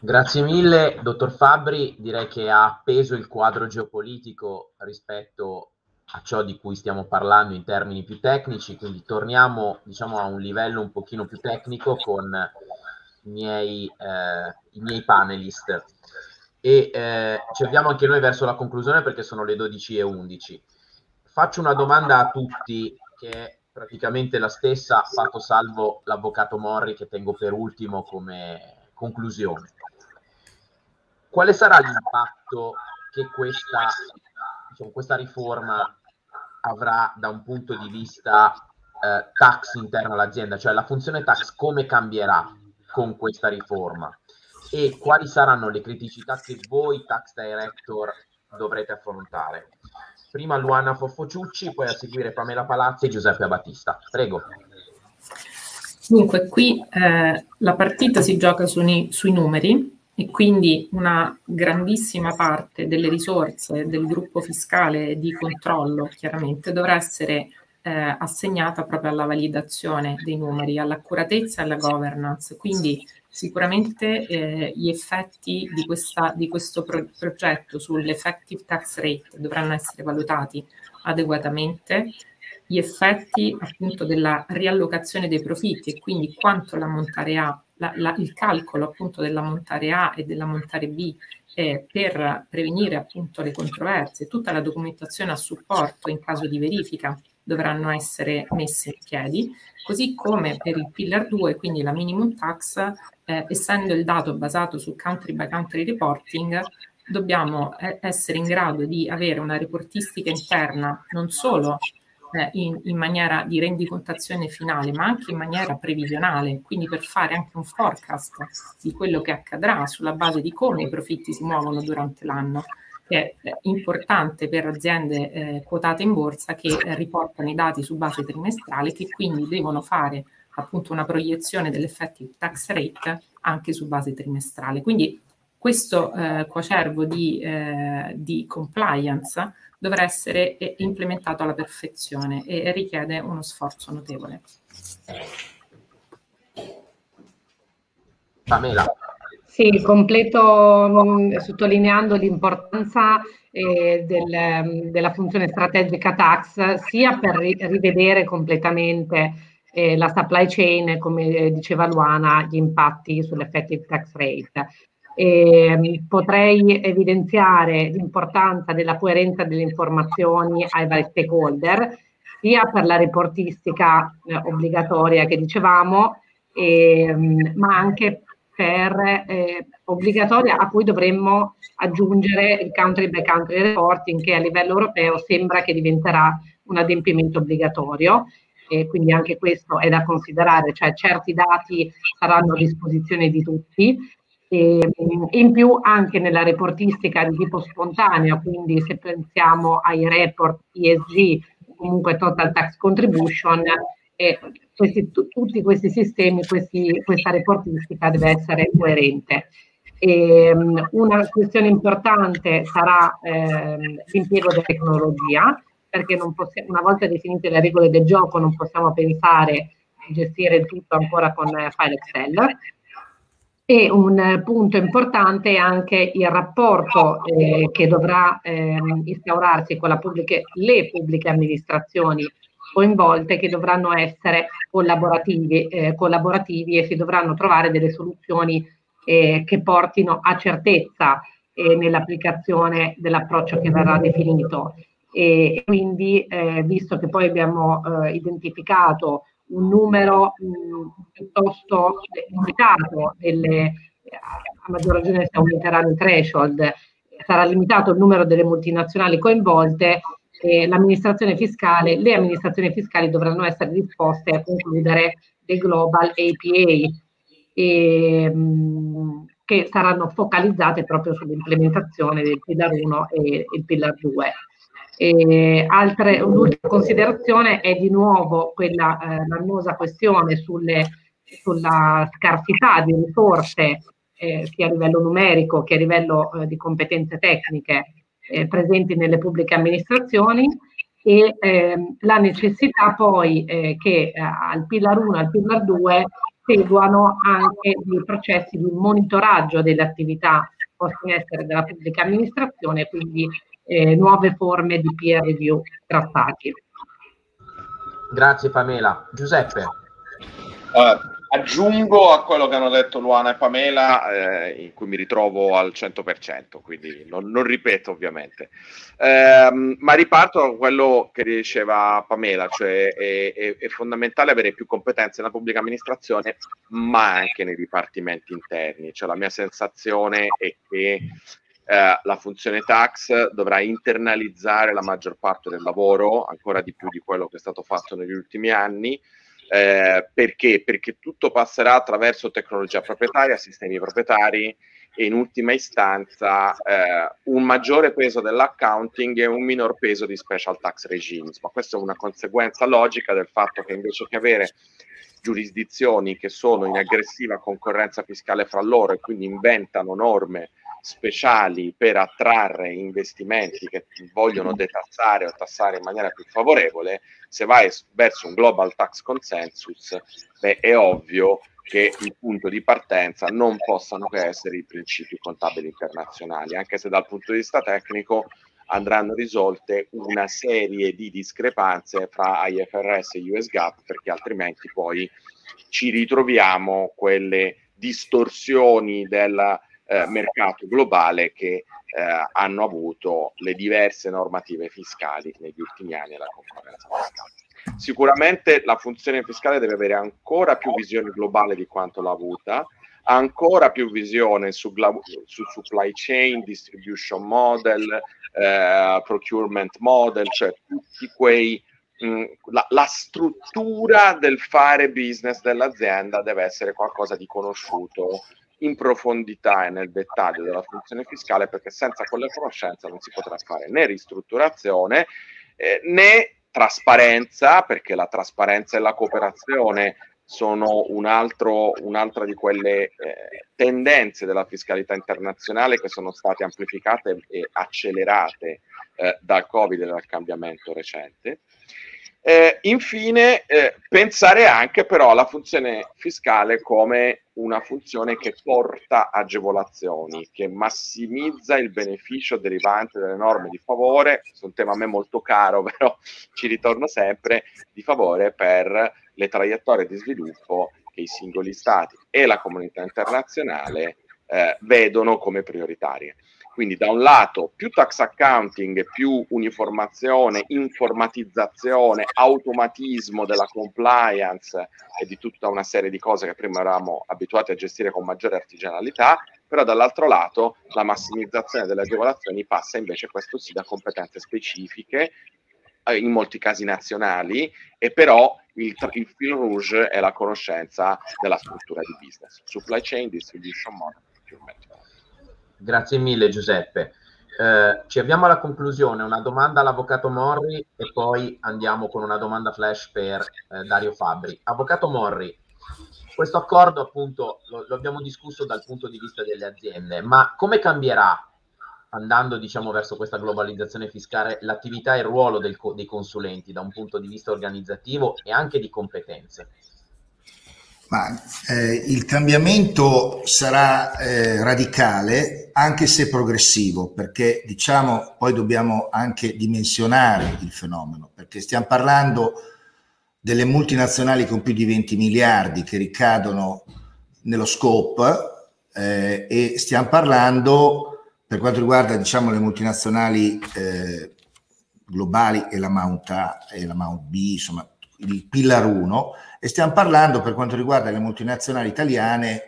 Grazie mille, dottor Fabri. Direi che ha appeso il quadro geopolitico rispetto a ciò di cui stiamo parlando in termini più tecnici, quindi torniamo diciamo, a un livello un pochino più tecnico con i miei, eh, i miei panelist. E eh, ci avviamo anche noi verso la conclusione perché sono le 12.11. Faccio una domanda a tutti che praticamente la stessa, fatto salvo l'avvocato Morri che tengo per ultimo come conclusione. Quale sarà l'impatto che questa, diciamo, questa riforma avrà da un punto di vista eh, tax interno all'azienda, cioè la funzione tax come cambierà con questa riforma e quali saranno le criticità che voi tax director dovrete affrontare. Prima Luana Foffociucci, poi a seguire Pamela Palazzi e Giuseppe Battista. Prego. Dunque, qui eh, la partita si gioca su, sui numeri e quindi una grandissima parte delle risorse del gruppo fiscale di controllo chiaramente dovrà essere eh, assegnata proprio alla validazione dei numeri, all'accuratezza e alla governance. Quindi sicuramente eh, gli effetti di, questa, di questo pro- progetto sull'effective tax rate dovranno essere valutati adeguatamente gli effetti appunto della riallocazione dei profitti e quindi quanto l'ammontare A, la, la, il calcolo appunto dell'ammontare A e dell'ammontare B eh, per prevenire appunto le controversie, tutta la documentazione a supporto in caso di verifica dovranno essere messe in piedi, così come per il pillar 2, quindi la minimum tax, eh, essendo il dato basato su country by country reporting, dobbiamo eh, essere in grado di avere una reportistica interna non solo eh, in, in, maniera di rendicontazione finale, ma anche in maniera previsionale, quindi per fare anche un forecast di quello che accadrà sulla base di come i profitti si muovono durante l'anno, che è importante per aziende eh, quotate in borsa che eh, riportano i dati su base trimestrale, che quindi devono fare appunto una proiezione dell'effettive tax rate anche su base trimestrale. Quindi questo eh, coacervo di, eh, di compliance dovrà essere eh, implementato alla perfezione e richiede uno sforzo notevole. Pamela. Sì, completo mm, sottolineando l'importanza eh, del, mm, della funzione strategica tax sia per ri- rivedere completamente eh, la supply chain, come diceva Luana, gli impatti sull'effective tax rate, eh, potrei evidenziare l'importanza della coerenza delle informazioni ai vari stakeholder, sia per la reportistica eh, obbligatoria che dicevamo, ehm, ma anche per eh, obbligatoria a cui dovremmo aggiungere il country by country reporting che a livello europeo sembra che diventerà un adempimento obbligatorio. E quindi anche questo è da considerare, cioè certi dati saranno a disposizione di tutti, e, in più anche nella reportistica di tipo spontaneo, quindi se pensiamo ai report ESG, comunque Total Tax Contribution, eh, questi, tutti questi sistemi, questi, questa reportistica deve essere coerente. E, una questione importante sarà eh, l'impiego della tecnologia, perché una volta definite le regole del gioco non possiamo pensare di gestire tutto ancora con file Excel, e un punto importante è anche il rapporto eh, che dovrà eh, instaurarsi con pubbliche, le pubbliche amministrazioni coinvolte che dovranno essere collaborativi, eh, collaborativi e si dovranno trovare delle soluzioni eh, che portino a certezza eh, nell'applicazione dell'approccio che verrà definito. E quindi, eh, visto che poi abbiamo identificato un numero mh, piuttosto limitato delle, a maggior ragione se aumenteranno i threshold, sarà limitato il numero delle multinazionali coinvolte e l'amministrazione fiscale, le amministrazioni fiscali dovranno essere disposte a concludere dei global APA e, mh, che saranno focalizzate proprio sull'implementazione del pillar 1 e il pillar 2. E altre, un'ultima considerazione è di nuovo quella eh, l'annosa questione sulle, sulla scarsità di risorse eh, sia a livello numerico che a livello eh, di competenze tecniche eh, presenti nelle pubbliche amministrazioni e ehm, la necessità poi eh, che eh, al pillar 1 e al pillar 2 seguano anche i processi di monitoraggio delle attività poste in essere dalla pubblica amministrazione, quindi eh, nuove forme di peer review trattati. Grazie Pamela. Giuseppe. Uh, aggiungo a quello che hanno detto Luana e Pamela, eh, in cui mi ritrovo al 100%, quindi non, non ripeto ovviamente. Eh, ma riparto da quello che diceva Pamela, cioè è, è, è, fondamentale avere più competenze nella pubblica amministrazione, ma anche nei dipartimenti interni. Cioè, la mia sensazione è che eh, la funzione tax dovrà internalizzare la maggior parte del lavoro, ancora di più di quello che è stato fatto negli ultimi anni. Eh, perché? Perché tutto passerà attraverso tecnologia proprietaria, sistemi proprietari e in ultima istanza eh, un maggiore peso dell'accounting e un minor peso di special tax regimes. Ma questa è una conseguenza logica del fatto che invece che avere giurisdizioni che sono in aggressiva concorrenza fiscale fra loro e quindi inventano norme speciali per attrarre investimenti che vogliono detassare o tassare in maniera più favorevole, se vai verso un global tax consensus, beh, è ovvio che il punto di partenza non possano che essere i principi contabili internazionali, anche se dal punto di vista tecnico andranno risolte una serie di discrepanze fra IFRS e US GAAP, perché altrimenti poi ci ritroviamo quelle distorsioni del eh, mercato globale che eh, hanno avuto le diverse normative fiscali negli ultimi anni e la concorrenza fiscale. Sicuramente la funzione fiscale deve avere ancora più visione globale di quanto l'ha avuta, ancora più visione su, su supply chain, distribution model, eh, procurement model, cioè tutti quei mh, la, la, struttura del fare business dell'azienda deve essere qualcosa di conosciuto in profondità e nel dettaglio della funzione fiscale perché senza quella conoscenza non si potrà fare né ristrutturazione eh, né trasparenza, perché la trasparenza e la cooperazione sono un altro, un'altra di quelle eh, tendenze della fiscalità internazionale che sono state amplificate e accelerate eh, dal Covid e dal cambiamento recente. Eh, infine, eh, pensare anche però alla funzione fiscale come una funzione che porta agevolazioni, che massimizza il beneficio derivante dalle norme di favore, è un tema a me molto caro, però ci ritorno sempre, di favore per le traiettorie di sviluppo che i singoli stati e la comunità internazionale eh, vedono come prioritarie. Quindi da un lato più tax accounting, più uniformazione, informatizzazione, automatismo della compliance e di tutta una serie di cose che prima eravamo abituati a gestire con maggiore artigianalità, però dall'altro lato la massimizzazione delle agevolazioni passa invece questo sì da competenze specifiche eh, in molti casi nazionali e però il, il fil rouge è la conoscenza della struttura di business, supply chain, distribution model, procurement. Grazie mille Giuseppe. Eh, ci avviamo alla conclusione, una domanda all'avvocato Morri e poi andiamo con una domanda flash per eh, Dario Fabri. Avvocato Morri, questo accordo appunto lo, lo, abbiamo discusso dal punto di vista delle aziende, ma come cambierà andando diciamo verso questa globalizzazione fiscale l'attività e il ruolo del, dei consulenti da un punto di vista organizzativo e anche di competenze? Ma eh, il cambiamento sarà eh, radicale anche se progressivo, perché diciamo poi dobbiamo anche dimensionare il fenomeno, perché stiamo parlando delle multinazionali con più di 20 miliardi che ricadono nello scope eh, e stiamo parlando per quanto riguarda diciamo le multinazionali eh, globali e la Mount A e la Mount B, insomma il Pillar 1 e stiamo parlando per quanto riguarda le multinazionali italiane,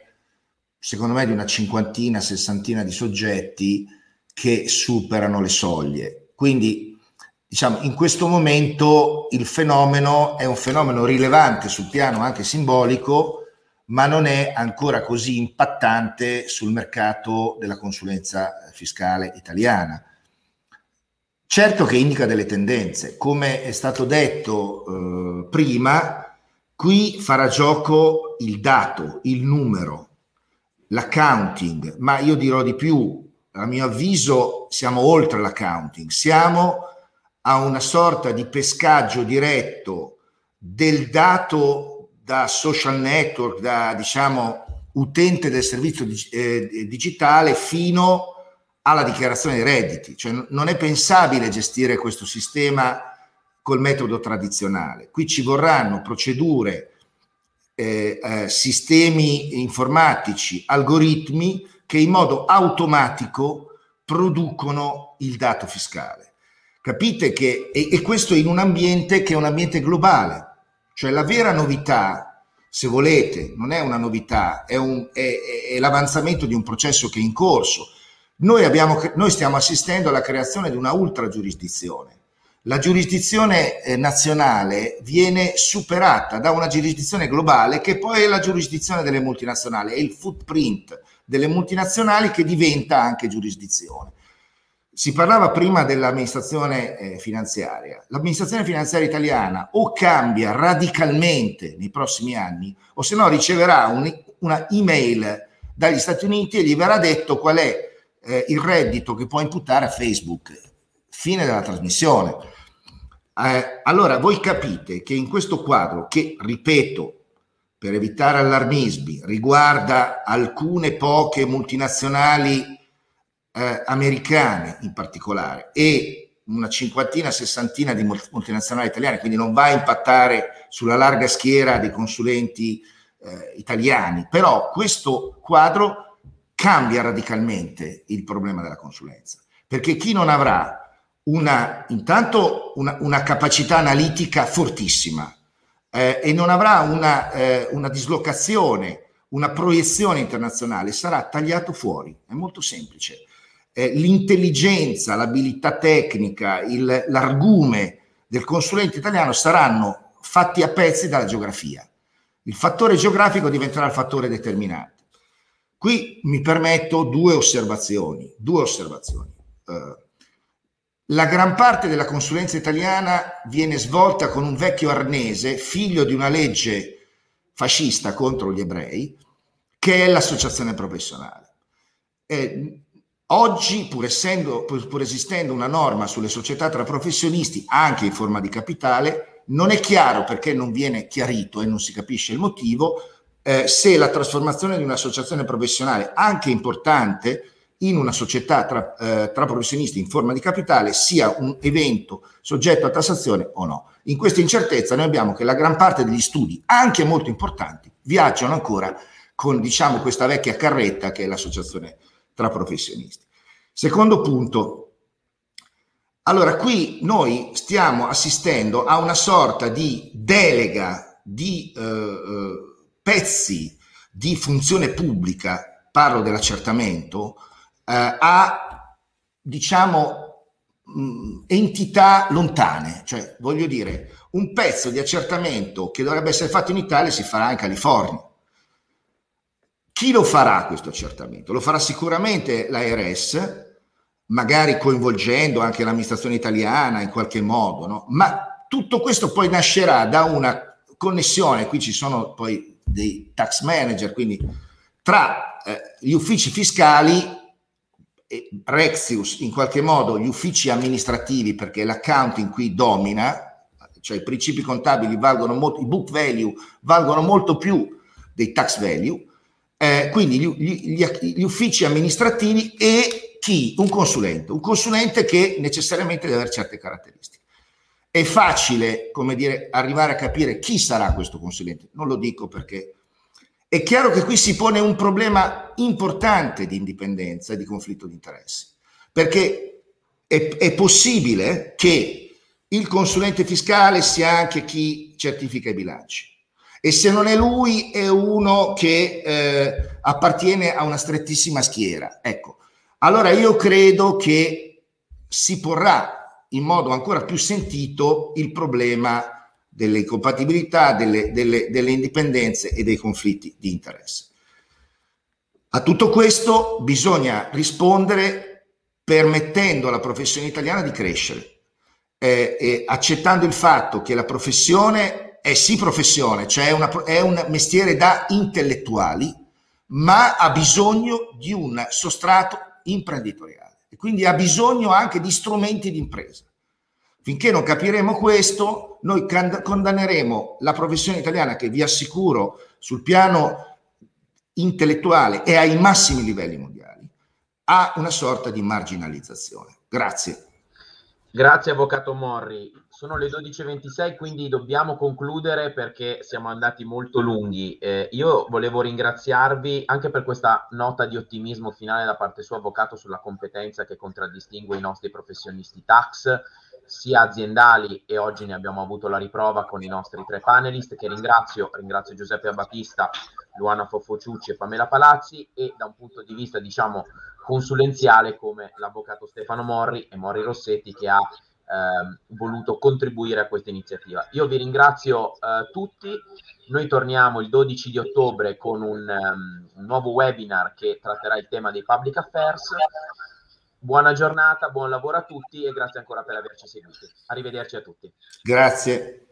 secondo me di una cinquantina, sessantina di soggetti che superano le soglie. Quindi, diciamo, in questo momento il fenomeno è un fenomeno rilevante sul piano anche simbolico, ma non è ancora così impattante sul mercato della consulenza fiscale italiana. Certo che indica delle tendenze, come è stato detto eh, prima, Qui farà gioco il dato, il numero, l'accounting, ma io dirò di più, a mio avviso siamo oltre l'accounting, siamo a una sorta di pescaggio diretto del dato da social network, da diciamo utente del servizio eh, digitale fino alla dichiarazione dei redditi. Cioè, non è pensabile gestire questo sistema col metodo tradizionale. Qui ci vorranno procedure, eh, eh, sistemi informatici, algoritmi che in modo automatico producono il dato fiscale. Capite che, e, e questo in un ambiente che è un ambiente globale, cioè la vera novità, se volete, non è una novità, è, un, è, è l'avanzamento di un processo che è in corso. Noi, abbiamo, noi stiamo assistendo alla creazione di una giurisdizione la giurisdizione eh, nazionale viene superata da una giurisdizione globale che poi è la giurisdizione delle multinazionali, è il footprint delle multinazionali che diventa anche giurisdizione. Si parlava prima dell'amministrazione eh, finanziaria. L'amministrazione finanziaria italiana o cambia radicalmente nei prossimi anni o se no riceverà un, una email dagli Stati Uniti e gli verrà detto qual è eh, il reddito che può imputare a Facebook. Fine della trasmissione. Eh, allora voi capite che in questo quadro, che ripeto, per evitare allarmismi, riguarda alcune poche multinazionali eh, americane in particolare e una cinquantina, sessantina di multinazionali italiane, quindi non va a impattare sulla larga schiera dei consulenti eh, italiani, però questo quadro cambia radicalmente il problema della consulenza, perché chi non avrà una, intanto una, una capacità analitica fortissima, eh, e non avrà una, eh, una dislocazione, una proiezione internazionale, sarà tagliato fuori. È molto semplice. Eh, l'intelligenza, l'abilità tecnica, il, l'argume del consulente italiano saranno fatti a pezzi dalla geografia. Il fattore geografico diventerà il fattore determinante. Qui mi permetto due osservazioni. Due osservazioni. Uh, la gran parte della consulenza italiana viene svolta con un vecchio arnese, figlio di una legge fascista contro gli ebrei, che è l'associazione professionale. Eh, oggi, pur, essendo, pur, pur esistendo una norma sulle società tra professionisti, anche in forma di capitale, non è chiaro perché non viene chiarito e non si capisce il motivo eh, se la trasformazione di un'associazione professionale, anche importante, in una società tra, eh, tra, professionisti in forma di capitale sia un evento soggetto a tassazione o no. In questa incertezza noi abbiamo che la gran parte degli studi, anche molto importanti, viaggiano ancora con diciamo questa vecchia carretta che è l'associazione tra professionisti. Secondo punto, allora qui noi stiamo assistendo a una sorta di delega di eh, eh pezzi di funzione pubblica, parlo dell'accertamento, a diciamo mh, entità lontane, cioè voglio dire un pezzo di accertamento che dovrebbe essere fatto in Italia si farà in California. Chi lo farà questo accertamento? Lo farà sicuramente l'ARS, magari coinvolgendo anche l'amministrazione italiana in qualche modo, no? ma tutto questo poi nascerà da una connessione, qui ci sono poi dei tax manager, quindi tra eh, gli uffici fiscali Rexius in qualche modo gli uffici amministrativi perché l'accounting qui domina, cioè i principi contabili valgono molto, i book value valgono molto più dei tax value, eh, quindi gli, gli, gli, uffici amministrativi e chi? Un consulente, un consulente che necessariamente deve avere certe caratteristiche. È facile, come dire, arrivare a capire chi sarà questo consulente, non lo dico perché è chiaro che qui si pone un problema importante di indipendenza e di conflitto di interessi, perché è, è possibile che il consulente fiscale sia anche chi certifica i bilanci e se non è lui è uno che eh, appartiene a una strettissima schiera. Ecco, allora io credo che si porrà in modo ancora più sentito il problema delle incompatibilità, delle, delle, delle indipendenze e dei conflitti di interesse. A tutto questo bisogna rispondere permettendo alla professione italiana di crescere eh, e accettando il fatto che la professione è sì professione, cioè una, è un mestiere da intellettuali, ma ha bisogno di un sostrato imprenditoriale e quindi ha bisogno anche di strumenti di impresa. Finché non capiremo questo, noi condanneremo la professione italiana che vi assicuro sul piano intellettuale e ai massimi livelli mondiali a una sorta di marginalizzazione. Grazie. Grazie Avvocato Morri. Sono le 12.26, quindi dobbiamo concludere perché siamo andati molto lunghi. Eh, io volevo ringraziarvi anche per questa nota di ottimismo finale da parte sua, Avvocato, sulla competenza che contraddistingue i nostri professionisti tax sia aziendali e oggi ne abbiamo avuto la riprova con i nostri tre panelist che ringrazio, ringrazio Giuseppe Abatista, Luana Foffociucci e Pamela Palazzi e da un punto di vista diciamo consulenziale come l'avvocato Stefano Morri e Morri Rossetti che ha eh, voluto contribuire a questa iniziativa. Io vi ringrazio eh, tutti, noi torniamo il 12 di ottobre con un, um, un nuovo webinar che tratterà il tema dei public affairs. Buona giornata, buon lavoro a tutti e grazie ancora per averci seguiti. Arrivederci a tutti. Grazie.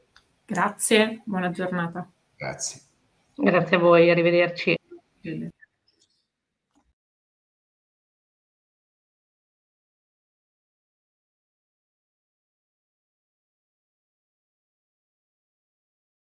Grazie, buona giornata. Grazie. Grazie a voi, arrivederci.